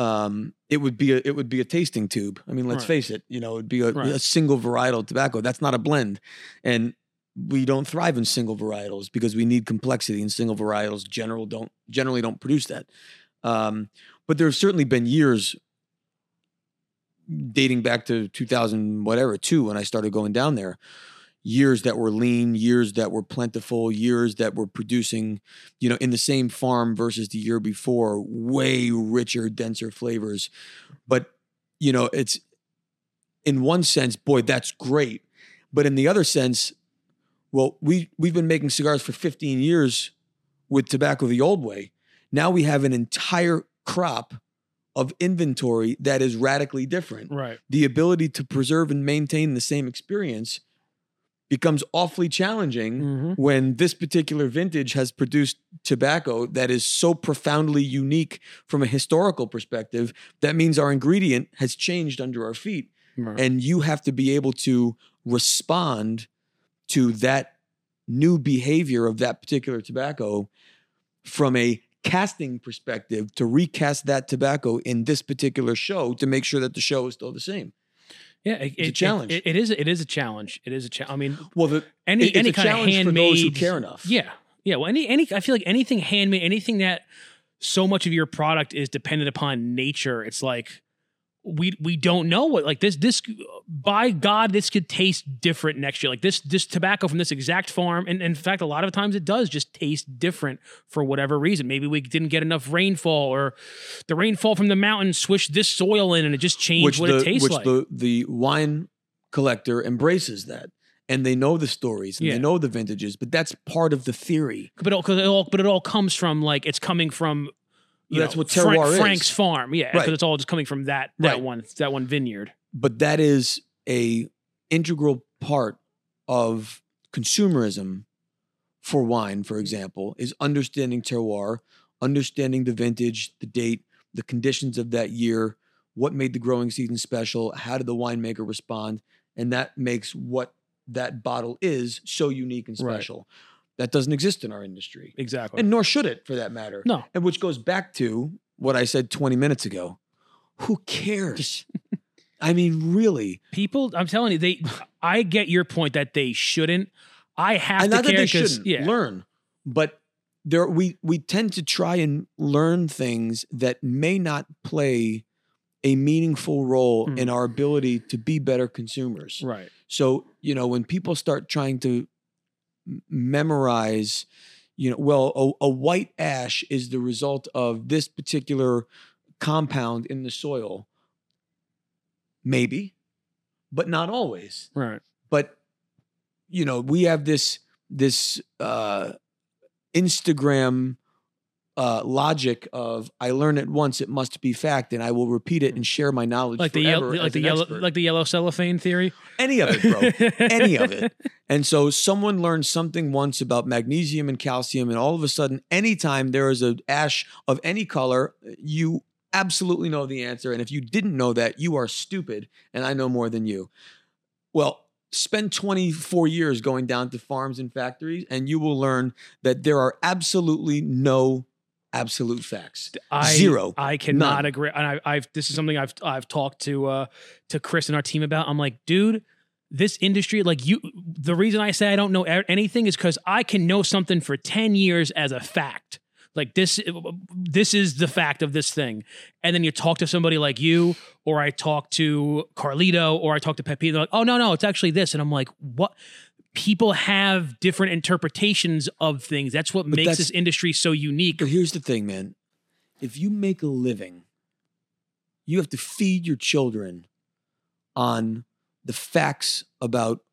Um, it would be a it would be a tasting tube. I mean, let's Right. face it. You know, it'd be a, Right. a single varietal tobacco. That's not a blend, and we don't thrive in single varietals because we need complexity. And single varietals general don't generally don't produce that. Um, but there have certainly been years dating back to 2000 whatever two when I started going down there years that were lean years that were plentiful years that were producing you know in the same farm versus the year before way richer denser flavors. But you know it's in one sense boy that's great. But in the other sense well we we've been making cigars for 15 years with tobacco the old way. Now we have an entire crop of inventory that is radically different. Right. the ability to preserve and maintain the same experience becomes awfully challenging Mm-hmm. when this particular vintage has produced tobacco that is so profoundly unique from a historical perspective that means our ingredient has changed under our feet Right. and you have to be able to respond to that new behavior of that particular tobacco from a casting perspective to recast that tobacco in this particular show to make sure that the show is still the same. Yeah, it, a it- challenge. It, it is. It is a challenge. It is a challenge. I mean, Well, the, any it's any a kind of challenge handmade for those who care enough. Yeah, yeah. Well, any any I feel like anything handmade, anything that so much of your product is dependent upon nature. It's like we we don't know what like this this by God this could taste different next year. Like this this tobacco from this exact farm, and in fact, a lot of times it does just taste different for whatever reason. Maybe we didn't get enough rainfall, or the rainfall from the mountain swished this soil in, and it just changed which what the it tastes which like. the the wine collector embraces that. And they know the stories and Yeah. they know the vintages, but that's part of the theory. but it all, 'cause it all, but it all comes from like it's coming from. That's know, what terroir is. Frank's farm, yeah, because Right. it's all just coming from that that Right. one that one vineyard. But that is a integral part of consumerism for wine, for example, is understanding terroir, understanding the vintage, the date, the conditions of that year, what made the growing season special, how did the winemaker respond, and that makes what that bottle is so unique and Right. That doesn't exist in our industry. Exactly. and nor should it for that matter. No. And which goes back to what I said 20 minutes ago. Who cares? I mean, really. People, I'm telling you, they. I get your point that they shouldn't. I have And to not that care they 'cause- shouldn't yeah, learn, but there we we tend to try and learn things that may not play a meaningful role Mm. in our ability to be better consumers. Right. So, you know, when people start trying to memorize, you know, well, a, a white ash is the result of this particular compound in the soil. Maybe, but not always. Right. But you know, we have this this uh Instagram uh logic of I learn it once, it must be fact, and I will repeat it and share my knowledge Like the yellow, like the yellow, expert. like the yellow cellophane theory. any of it, bro. any of it. And so someone learns something once about magnesium and calcium, and all of a sudden, anytime there is an ash of any color, you absolutely know the answer. And if you didn't know that, you are stupid, and I know more than you. Well, spend 24 years going down to farms and factories, and you will learn that there are absolutely no absolute facts. I, Zero. I cannot None. agree. And I, I've this is something I've I've talked to uh to Chris and our team about. I'm like, dude, this industry, like you, the reason I say I don't know anything is because I can know something for ten years as a fact. Like this, this is the fact of this thing. And then you talk to somebody like you, or I talk to Carlito, or I talk to Pepe. They're like, oh no, no, it's actually this. And I'm like, what? People have different interpretations of things. That's what But makes that's- this industry so unique. But here's the thing, man. If you make a living, you have to feed your children on the facts about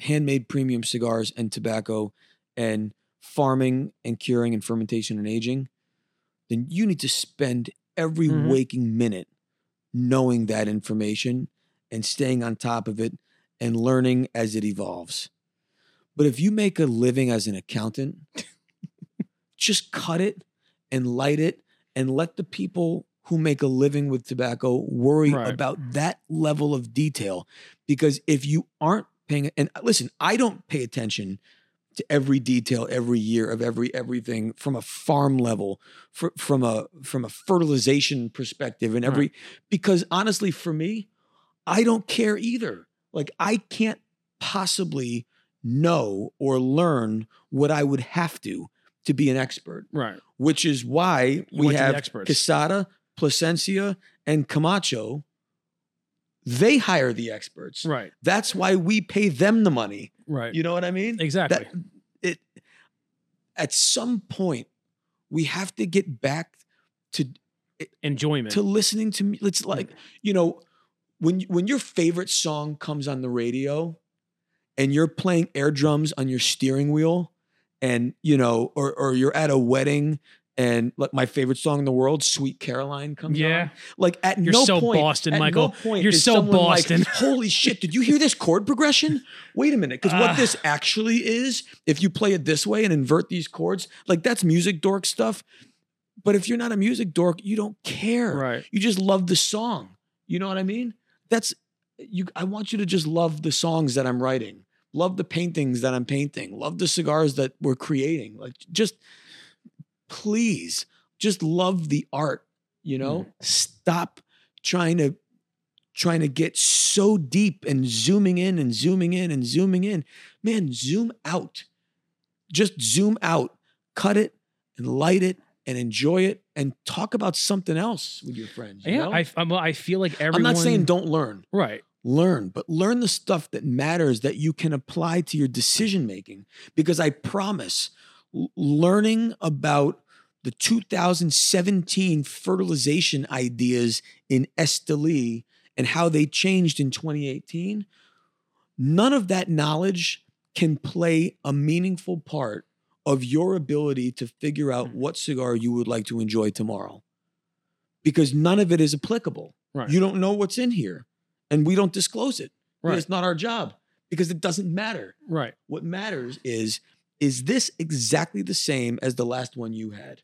handmade premium cigars and tobacco and farming and curing and fermentation and aging, then you need to spend every Mhm. waking minute knowing that information and staying on top of it and learning as it evolves. But if you make a living as an accountant, just cut it and light it and let the people who make a living with tobacco worry Right. about that level of detail. Because if you aren't paying and listen i don't pay attention to every detail every year of every everything from a farm level fr- from a from a fertilization perspective and every because honestly for me i don't care either. Like i can't possibly know or learn what i would have to to be an expert Right. which is why You we went to the have experts. Quesada, Plasencia, and Camacho. They hire the experts. Right. That's why we pay them the money. Right. You know what I mean? exactly. That it at some point we have to get back to Enjoyment. to listening to me. It's like mm. you know when when your favorite song comes on the radio and you're playing air drums on your steering wheel and you know or or you're at a wedding and like my favorite song in the world sweet caroline comes Yeah. on like at You're no so point Boston, Michael. no point You're so someone like, Boston. holy shit did you hear this chord progression wait a minute because what Ah. this actually is if you play it this way and invert these chords like that's music dork stuff but if you're not a music dork you don't care right. you just love the song. You know what I mean? That's you I want you to just love the songs that I'm writing. Love the paintings that I'm painting. Love the cigars that we're creating. Like just please just love the art, you know? Mm. Stop trying to trying to get so deep and zooming in and zooming in and zooming in. Man, zoom out. Just zoom out. Cut it and light it and enjoy it and talk about something else with your friends. you Yeah. know? I, I'm, I feel like everyone. I'm not saying don't learn. Right. Learn, but learn the stuff that matters that you can apply to your decision making. Because I promise, learning about the 2017 fertilization ideas in Esteli and how they changed in 2018, none of that knowledge can play a meaningful part of your ability to figure out Mm-hmm. what cigar you would like to enjoy tomorrow. Because none of it is applicable. Right. You don't know what's in here, and we don't disclose it. Right. It's not our job because it doesn't matter. Right. What matters is is this exactly the same as the last one you had?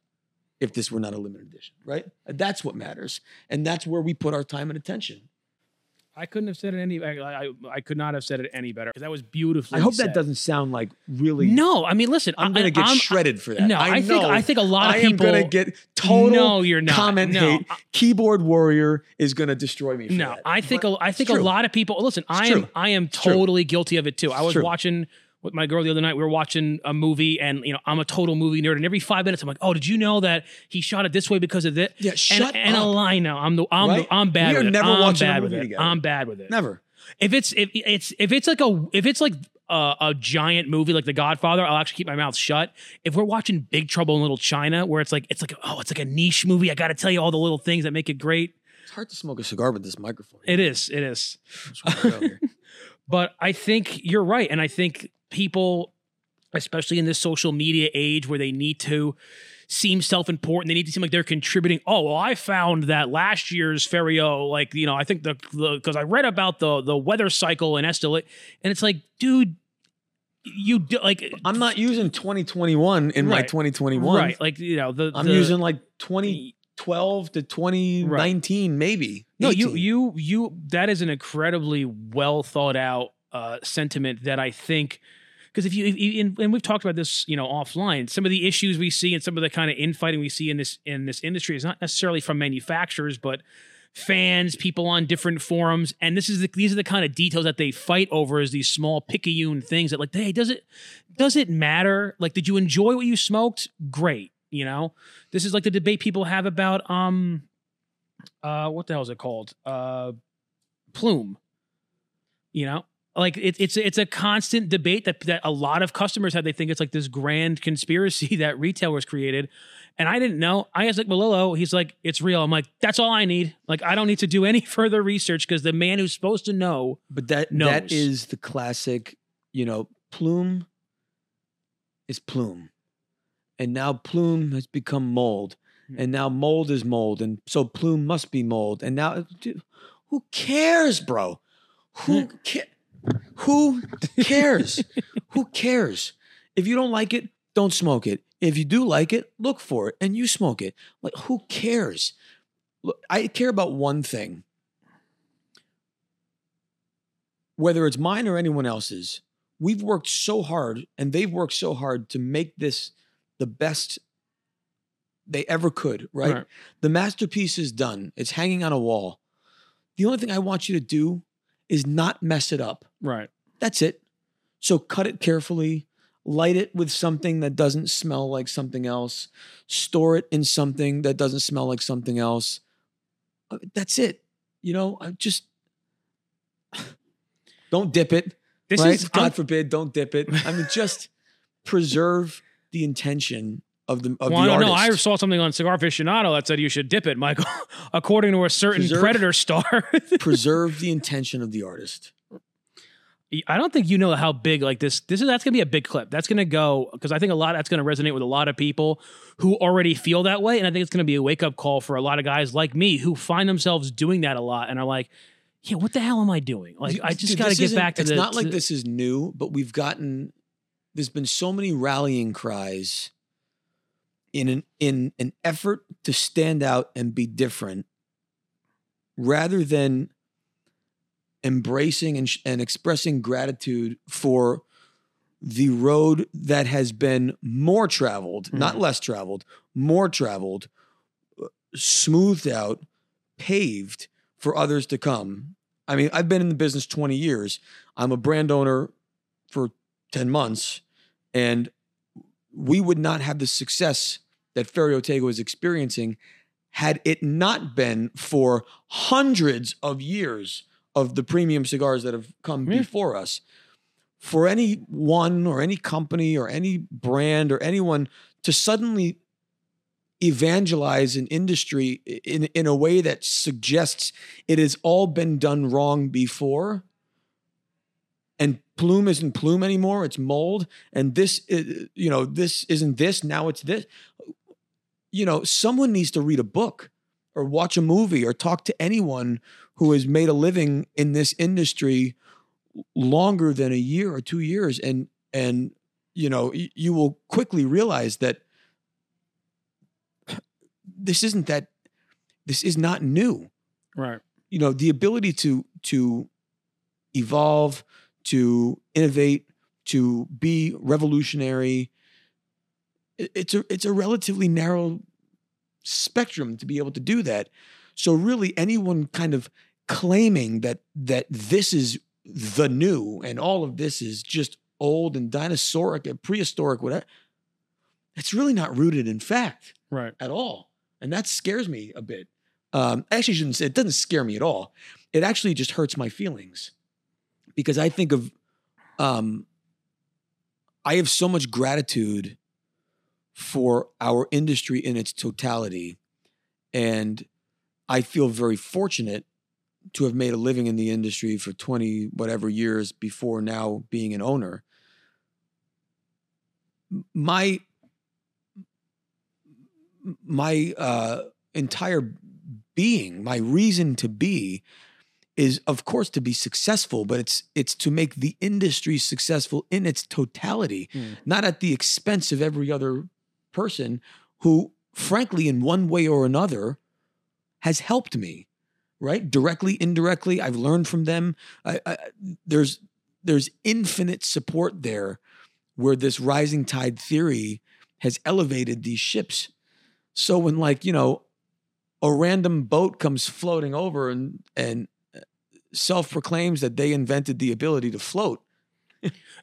If this were not a limited edition, right? That's what matters, and that's where we put our time and attention. I couldn't have said it any. I, I, I could not have said it any better because that was beautifully. I hope said. that doesn't sound like really. No, I mean, listen. I'm gonna get I'm- shredded for that. No, I, think. I think a lot of I of am people. gonna get total No, you're not. comment No, hate. I- Keyboard warrior is gonna destroy me. For No, that. I think But a, I think a lot of people. Listen, I true. am I am totally guilty of it too. I was watching with my girl the other night. We were watching a movie, and you know, I'm a total movie nerd. And every five minutes, I'm like, "Oh, did you know that he shot it this way because of this?" Yeah, shut and, and a line now. I'm the I'm Right? the, I'm bad We are with it. never I'm watching a bad with movie it. together. I'm bad with it. Never. If it's if it's if it's like a if it's like a, a giant movie like The Godfather, I'll actually keep my mouth shut. If we're watching Big Trouble in Little China, where it's like it's like oh, it's like a niche movie, I got to tell you all the little things that make it great. It's hard to smoke a cigar with this microphone. It is. It is. But I think you're right. And I think people, especially in this social media age where they need to seem self-important, they need to seem like they're contributing. Oh, well, I found that last year's Ferio, like, you know, I think the because I read about the the weather cycle in Esteli, and it's like, dude, you do like I'm not using 2021 in my 2021. right, like you know, the I'm the- using like 2012 to 2019, maybe. No, you 18. you you that is an incredibly well thought out uh, sentiment that I think because if you, if you and, and we've talked about this you know offline some of the issues we see and some of the kind of infighting we see in this in this industry is not necessarily from manufacturers but fans people on different forums and this is the, these are the kind of details that they fight over is these small picayune things that like hey does it does it matter like did you enjoy what you smoked great you know? This is like the debate people have about um uh what the hell is it called? Uh plume. You know? Like it, it's it's a constant debate that that a lot of customers have. They think it's like this grand conspiracy that retailers created. And i didn't know. I asked like malillo he's like it's real. I'm like that's all i need. Like i don't need to do any further research because the man who's supposed to know But that knows. that is the classic, you know, plume is plume. And now plume has become mold. Hmm. And now mold is mold. And so plume must be mold. And now dude, who cares, bro? Who Hmm. ca- who cares? who cares? If you don't like it, don't smoke it. If you do like it, look for it and you smoke it. Like who cares? Look, I care about one thing whether it's mine or anyone else's, we've worked so hard and they've worked so hard to make this the best they ever could, right? Right. The masterpiece is done. It's hanging on a wall. The only thing I want you to do is not mess it up. right That's it. So cut it carefully, light it with something that doesn't smell like something else, store it in something that doesn't smell like something else. Uh, That's it. You know, I just don't dip it. this right? is God I'm- forbid, don't dip it. I mean, just preserve the intention of the of well, I the don't know. I saw something on Cigar Aficionado that said you should dip it, Michael, according to a certain Preserve- Predator star. preserve the intention of the artist. I don't think you know how big like this. This is that's gonna be a big clip. That's gonna go because I think a lot that's gonna resonate with a lot of people who already feel that way, and I think it's gonna be a wake up call for a lot of guys like me who find themselves doing that a lot and are like, "Yeah, what the hell am I doing? Like, I just Dude, got to get back to It's the." not like this is new, but we've gotten. There's been so many rallying cries in an in an effort to stand out and be different, rather than embracing and, and expressing gratitude for the road that has been more traveled, not less traveled, more traveled, uh, smoothed out, paved for others to come. I mean, I've been in the business 20 years. I'm a brand owner for 10 months, and we would not have the success that Ferio Tego is experiencing had it not been for hundreds of years of the premium cigars that have come Yeah. before us. For any one or any company or any brand or anyone to suddenly evangelize an industry in, in a way that suggests it has all been done wrong before plume isn't plume anymore it's mold and this i- you know this isn't this now it's this you know someone needs to read a book or watch a movie or talk to anyone who has made a living in this industry longer than a year or two years and and you know y- you will quickly realize that this isn't that this is not new right. you know the ability to to evolve to innovate to be revolutionary. It's a it's a relatively narrow spectrum to be able to do that so really anyone kind of claiming that that this is the new and all of this is just old and dinosauric and prehistoric, whatever. It's really not rooted in fact Right. at all. And that scares me a bit. Um, I actually shouldn't say it doesn't scare me at all. It actually just hurts my feelings because I think of, um, I have so much gratitude for our industry in its totality. And I feel very fortunate to have made a living in the industry for 20 whatever years before now being an owner. My my uh, entire being, my reason to be, is of course to be successful, but it's it's to make the industry successful in its totality, Hmm. not at the expense of every other person who, frankly, in one way or another, has helped me, right? Directly, indirectly, I've learned from them. I, I, there's there's infinite support there, where this rising tide theory has elevated these ships so when like, you know, a random boat comes floating over and and uh, self-proclaims that they invented the ability to float.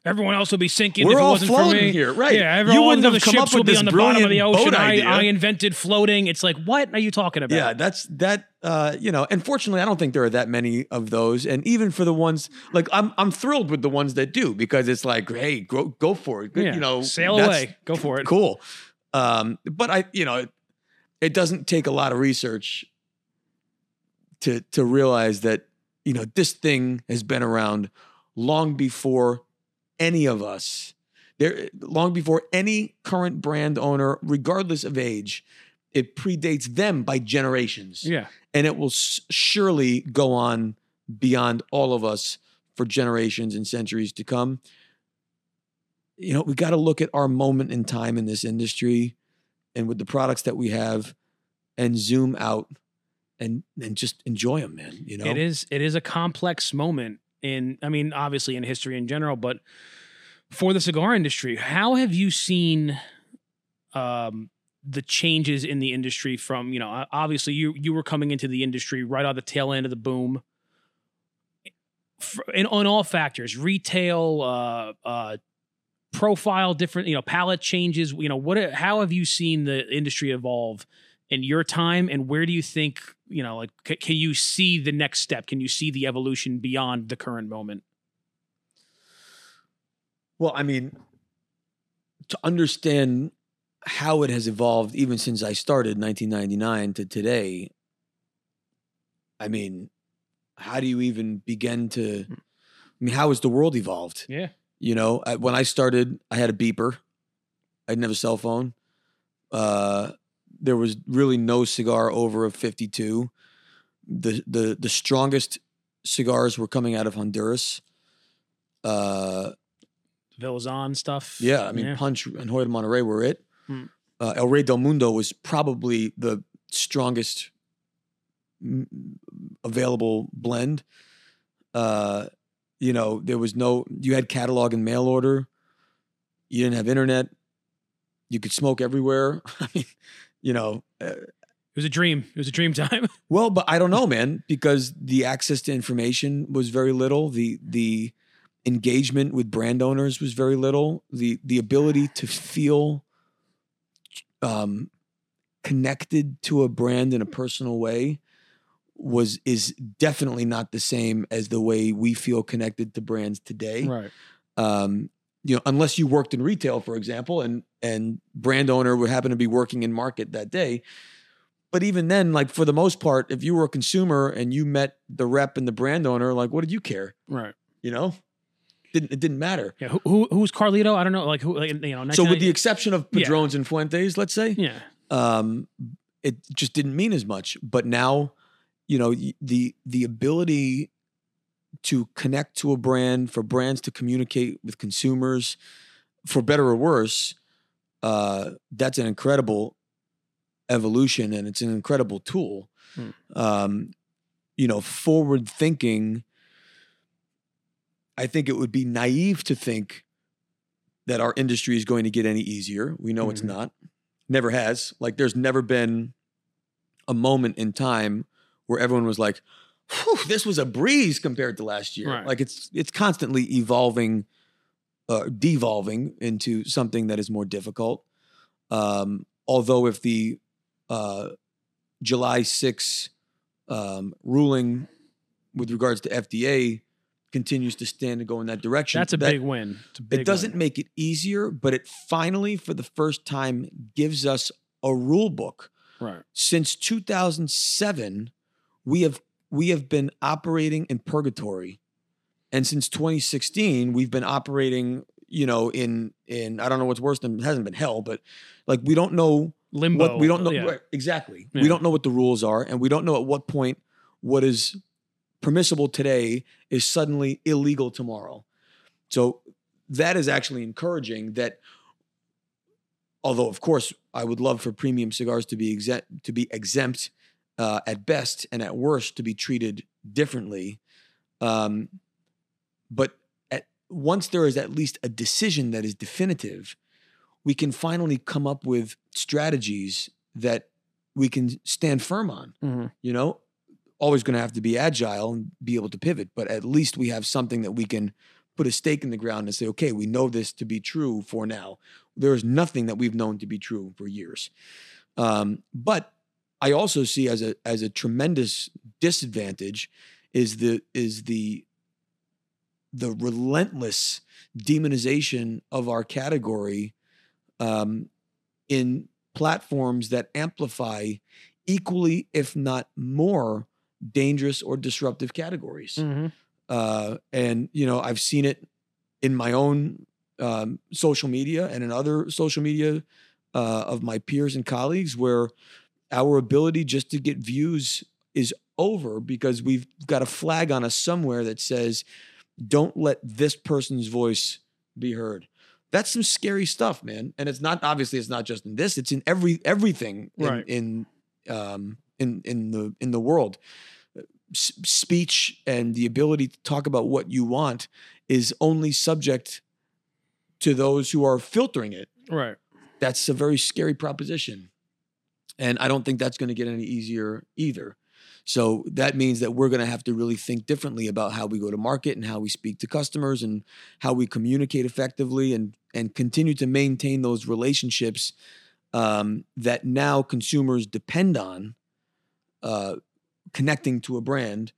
Everyone else will be sinking We're if it all wasn't for floating me. here, right. Yeah, You everyone wouldn't of have the come ships up will with be this on the bottom of the ocean. I. I invented floating. It's like, what are you talking about? Yeah, that's that uh, you know, and fortunately I don't think there are that many of those. And even for the ones like I'm I'm thrilled with the ones that do because it's like, hey, go go for it. Yeah. You know, sail away. Go for it. Cool. Um, but I, you know, it, it doesn't take a lot of research to to realize that you know this thing has been around long before any of us. There, long before any current brand owner, regardless of age, it predates them by generations, Yeah. and it will s- surely go on beyond all of us for generations and centuries to come. You know, we got to look at our moment in time in this industry and with the products that we have and zoom out and and just enjoy them, man. You know, It is it is a complex moment in I mean obviously in history in general but for the cigar industry how have you seen um the changes in the industry from you know obviously you you were coming into the industry right on the tail end of the boom in on all factors retail uh uh profile different you know palette changes you know what how have you seen the industry evolve in your time and where do you think you know like c- can you see the next step can you see the evolution beyond the current moment Well, I mean, to understand how it has evolved even since I started 1999 to today, I mean, how do you even begin to? I mean, how has the world evolved? yeah You know, I, when I started, I had a beeper. I didn't have a cell phone. Uh, there was really no cigar over a 52. The the the strongest cigars were coming out of Honduras. Uh, stuff yeah, I mean, yeah. Punch and Hoyo de Monterrey were it. Hmm. Uh, El Rey del Mundo was probably the strongest available blend. Uh, you know, there was no, you had catalog and mail order. You didn't have internet. You could smoke everywhere. I mean, you know, uh, it was a dream it was a dream time well, but I don't know, man, because the access to information was very little. The the engagement with brand owners was very little. The the ability to feel um, connected to a brand in a personal way was is definitely not the same as the way we feel connected to brands today right um, you know, unless you worked in retail, for example, and and brand owner would happen to be working in market that day. But even then, like for the most part, if you were a consumer and you met the rep and the brand owner, like what did you care? right You know, didn't it didn't matter. yeah who, who who's carlito i don't know like who like, you know So with the exception of Yeah. Padrones and Fuentes, let's say, yeah um, it just didn't mean as much. But now, you know, the the ability to connect to a brand, for brands to communicate with consumers, for better or worse, uh, that's an incredible evolution, and it's an incredible tool. Hmm. Um, you know, forward thinking. I think it would be naive to think that our industry is going to get any easier. We know it's Mhm. not. Never has. Like there's never been a moment in time where everyone was like, Whew, this was a breeze compared to last year. Right. Like it's it's constantly evolving uh, devolving into something that is more difficult. Um, although, if the uh, July 6 um, ruling with regards to FDA continues to stand and go in that direction, That's a that- big win. A big it doesn't win. make it easier, but it finally, for the first time, gives us a rule book. right. Since 2007, we have we have been operating in purgatory, and since 2016, we've been operating, you know, in in I don't know what's worse than it hasn't been hell, but like we don't know Limbo. what we don't know Yeah. right, exactly. Yeah. We don't know what the rules are, and we don't know at what point what is permissible today is suddenly illegal tomorrow. So that is actually encouraging. That although of course I would love for premium cigars to be exempt to be exempt uh, at best and at worst to be treated differently, um, but at once there is at least a decision that is definitive we can finally come up with strategies that we can stand firm on. Mhm. You know, always going to have to be agile and be able to pivot, but at least we have something that we can put a stake in the ground and say, okay, we know this to be true for now. There is nothing that we've known to be true for years. Um, but I also see as a as a tremendous disadvantage is the is the the relentless demonization of our category um, in platforms that amplify equally, if not more, dangerous or disruptive categories. Mhm. Uh, and you know, I've seen it in my own um, social media and in other social media uh, of my peers and colleagues, where our ability just to get views is over because we've got a flag on us somewhere that says, "Don't let this person's voice be heard." That's some scary stuff, man. And it's not obviously it's not just in this; it's in every everything in Right. in um, in in the in the world s- speech and the ability to talk about what you want is only subject to those who are filtering it. Right. That's a very scary proposition. And I don't think that's going to get any easier either. So that means that we're going to have to really think differently about how we go to market and how we speak to customers and how we communicate effectively and and continue to maintain those relationships um, that now consumers depend on uh, connecting to a brand.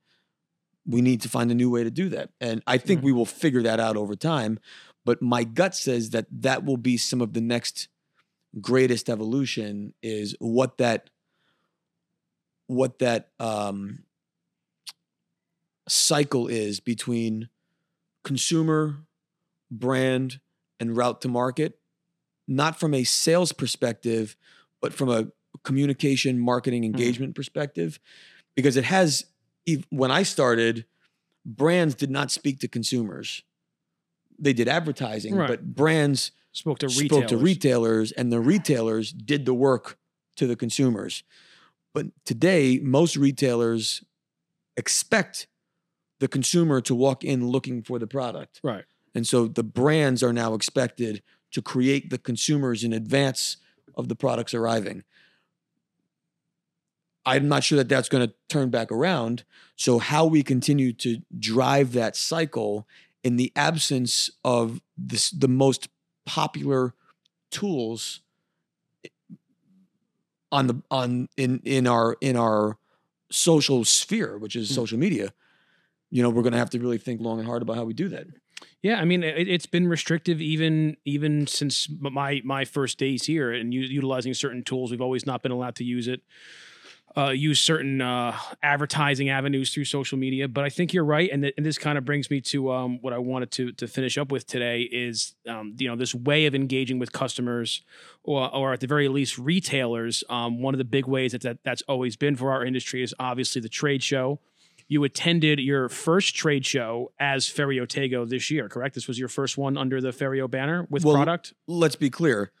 We need to find a new way to do that, and I think Mhm. we will figure that out over time. But my gut says that that will be some of the next greatest evolution is what that what that um, cycle is between consumer, brand, and route to market, not from a sales perspective, but from a communication, marketing, engagement perspective, because it has. When I started, brands did not speak to consumers; they did advertising, Right. but brands Spoke to retailers. spoke to retailers and the retailers did the work to the consumers. But today, most retailers expect the consumer to walk in looking for the product. Right. And so the brands are now expected to create the consumers in advance of the products arriving. I'm not sure that that's going to turn back around. So, how we continue to drive that cycle in the absence of this, the most popular tools on the on in in our in our social sphere, which is Mm. social media, you know, we're going to have to really think long and hard about how we do that. Yeah, I mean, it, it's been restrictive even even since my my first days here, and u- utilizing certain tools. We've always not been allowed to use it. Uh, use certain uh, advertising avenues through social media, but I think you're right, and, th- and this kind of brings me to um, what I wanted to to finish up with today is um, you know this way of engaging with customers, or or at the very least retailers. Um, one of the big ways that, that that's always been for our industry is obviously the trade show you attended your first trade show as Ferio Tego this year, correct? This was your first one under the Ferio banner with Well, product. Let's be clear.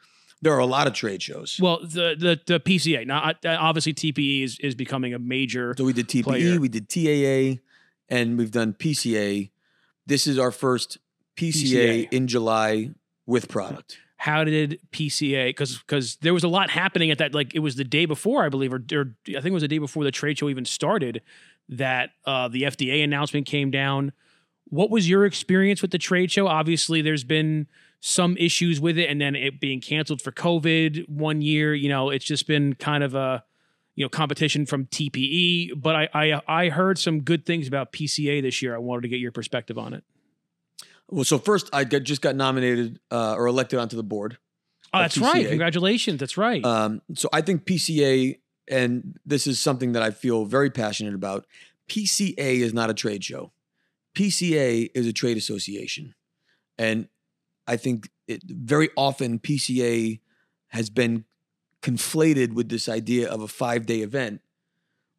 There are a lot of trade shows. Well, the the the PCA. Now, uh, obviously, TPE is is becoming a major. So we did TPE, player. we did TAA, and we've done PCA. This is our first PCA, PCA. in July with product. How did PCA? Because because there was a lot happening at that. Like it was the day before, I believe, or, or I think it was the day before the trade show even started. That uh, the FDA announcement came down. what was your experience with the trade show? Obviously, there's been some issues with it, and then it being canceled for COVID one year. You know, it's just been kind of a you know competition from TPE. But I I, I heard some good things about PCA this year. I wanted to get your perspective on it. Well, so first, I got, just got nominated uh, or elected onto the board. Oh, that's right. Congratulations. That's right. Um, so I think PCA, and this is something that I feel very passionate about. PCA is not a trade show. PCA is a trade association, and I think it, very often PCA has been conflated with this idea of a five day event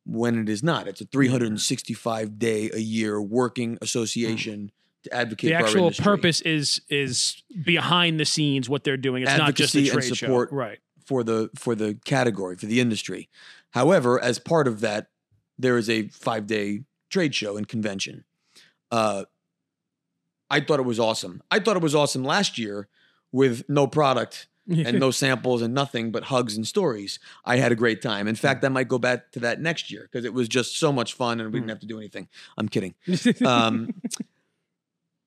when it is not. It's a 365 day a year working association to advocate the actual purpose is is behind the scenes what they're doing. It's not just a Advocacy and trade support. show. Right. for the for the category for the industry. However, as part of that, there is a five day trade show and convention. Uh, I thought it was awesome. I thought it was awesome last year with no product and no samples and nothing but hugs and stories. I had a great time. In fact, I might go back to that next year because it was just so much fun and we didn't have to do anything. I'm kidding. Um,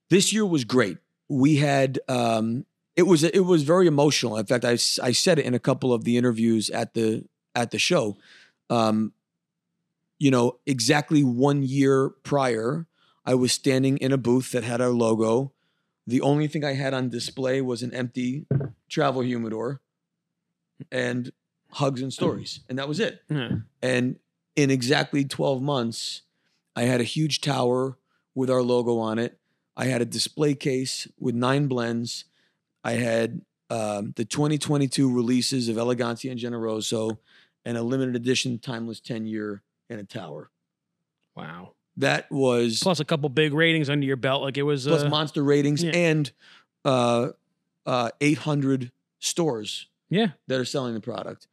this year was great. We had um, it was it was very emotional. In fact, I, I said it in a couple of the interviews at the at the show. Um, you know, exactly one year prior, I was standing in a booth that had our logo. The only thing I had on display was an empty travel humidor and hugs and stories, and that was it. Yeah. And in exactly 12 months, I had a huge tower with our logo on it. I had a display case with nine blends. I had um, the 2022 releases of Elegancia and Generoso and a limited edition timeless 10 year and a tower. Wow. That was Plus a couple big ratings under your belt. Like it was. plus uh, monster ratings yeah. and uh, uh, 800 stores yeah. that are selling the product.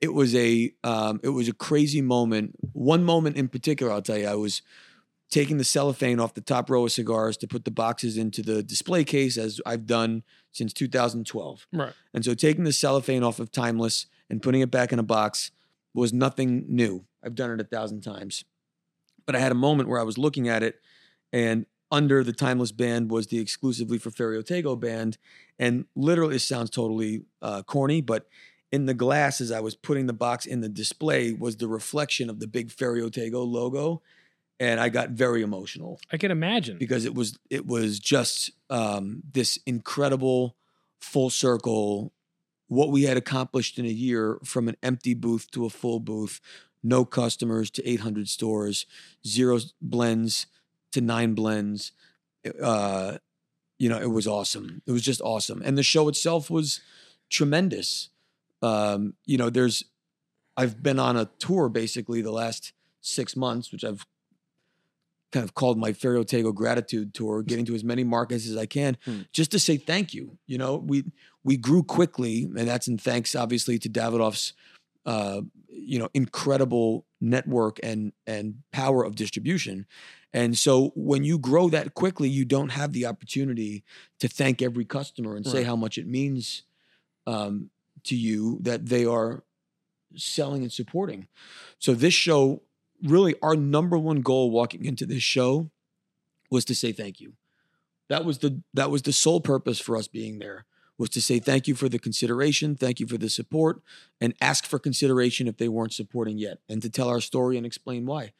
It was a um, it was a crazy moment. One moment in particular, I'll tell you, I was taking the cellophane off the top row of cigars to put the boxes into the display case, as I've done since 2012. Right. And so, taking the cellophane off of Timeless and putting it back in a box was nothing new. I've done it a thousand times. But I had a moment where I was looking at it, and under the Timeless band was the exclusively for Ferio Tego band. And literally, it sounds totally uh, corny, but in the glass, as I was putting the box in the display, was the reflection of the big Ferio Tego logo. And I got very emotional I can imagine. because it was it was just um, this incredible full circle what we had accomplished in a year from an empty booth to a full booth no customers to 800 stores zero blends to nine blends. Uh, you know it was awesome. It was just awesome. And the show itself was tremendous. Um, you know there's i've been on a tour basically the last six months which i've kind of called my Ferio Tego gratitude tour, getting to as many markets as I can, Hmm. just to say thank you. You know, we we grew quickly, and that's in thanks obviously to Davidoff's uh, you know incredible network and and power of distribution. And so when you grow that quickly, you don't have the opportunity to thank every customer and say Right. how much it means um, to you that they are selling and supporting. So this show, really, our number one goal walking into this show was to say thank you. That was the that was the sole purpose for us being there was to say thank you for the consideration, thank you for the support, and ask for consideration if they weren't supporting yet, and to tell our story and explain why.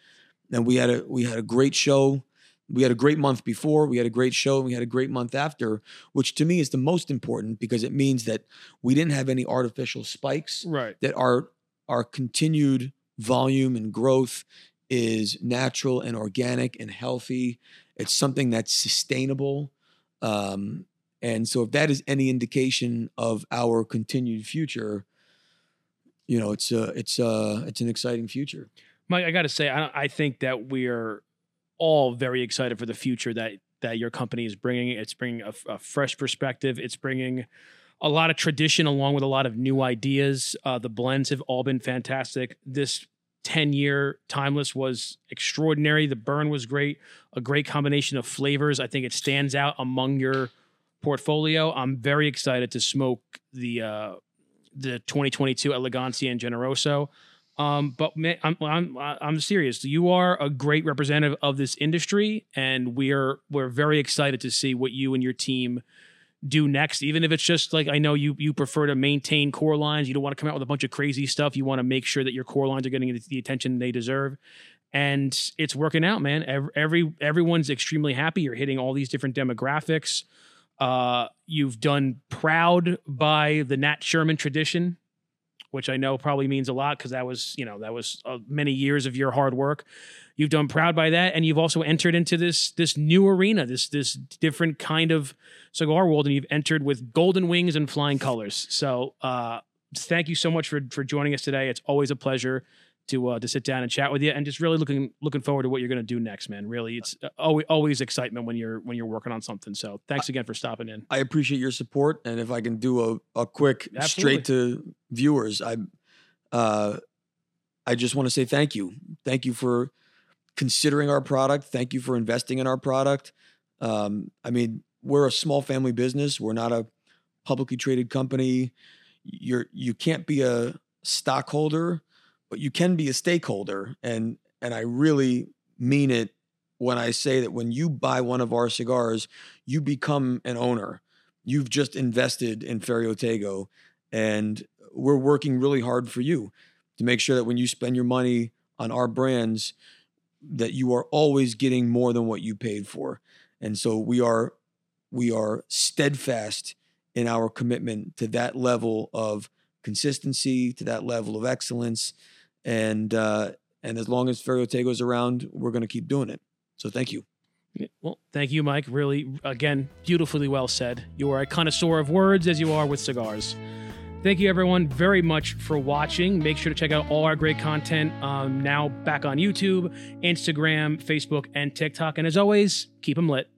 And we had a we had a great show. We had a great month before. We had a great show. And we had a great month after, which to me is the most important because it means that we didn't have any artificial spikes right. that our our continued volume and growth is natural and organic and healthy. It's something that's sustainable. Um, and so if that is any indication of our continued future, you know, it's a, it's a, it's an exciting future. Mike, I got to say, I, I think that we're all very excited for the future that that your company is bringing. It's bringing a, a fresh perspective. It's bringing a lot of tradition along with a lot of new ideas. Uh, the blends have all been fantastic. This 10 year timeless was extraordinary. The burn was great, a great combination of flavors. I think it stands out among your portfolio. I'm very excited to smoke the uh, the 2022 Elegancia and Generoso. Um, but man, I'm I'm I'm serious. You are a great representative of this industry, and we're we're very excited to see what you and your team do next. Even if it's just like I know you you prefer to maintain core lines. You don't want to come out with a bunch of crazy stuff. You want to make sure that your core lines are getting the attention they deserve. And it's working out, man. Every, every everyone's extremely happy. You're hitting all these different demographics. Uh, you've done proud by the Nat Sherman tradition which I know probably means a lot because that was, you know, that was uh, many years of your hard work. You've done proud by that, and you've also entered into this this new arena, this this different kind of cigar world, and you've entered with golden wings and flying colors. So, uh, thank you so much for for joining us today. It's always a pleasure to uh, to sit down and chat with you, and just really looking looking forward to what you're going to do next, man. Really, it's uh, always always excitement when you're when you're working on something. So thanks again for stopping in. I appreciate your support, and if I can do a a quick Absolutely. straight to viewers, I uh, I just want to say thank you, thank you for considering our product, thank you for investing in our product. Um, I mean, we're a small family business. We're not a publicly traded company. You're you can't be a stockholder but you can be a stakeholder and and I really mean it when I say that when you buy one of our cigars, you become an owner. You've just invested in Ferio Tego and we're working really hard for you to make sure that when you spend your money on our brands that you are always getting more than what you paid for. And so we are we are steadfast in our commitment to that level of consistency, to that level of excellence and uh, and as long as Ferio Tego's around, we're going to keep doing it. So thank you. Well, thank you, Mike. Really, again, beautifully well said. You are a connoisseur of words as you are with cigars. Thank you, everyone, very much for watching. Make sure to check out all our great content um, now back on YouTube, Instagram, Facebook, and TikTok. And as always, keep them lit.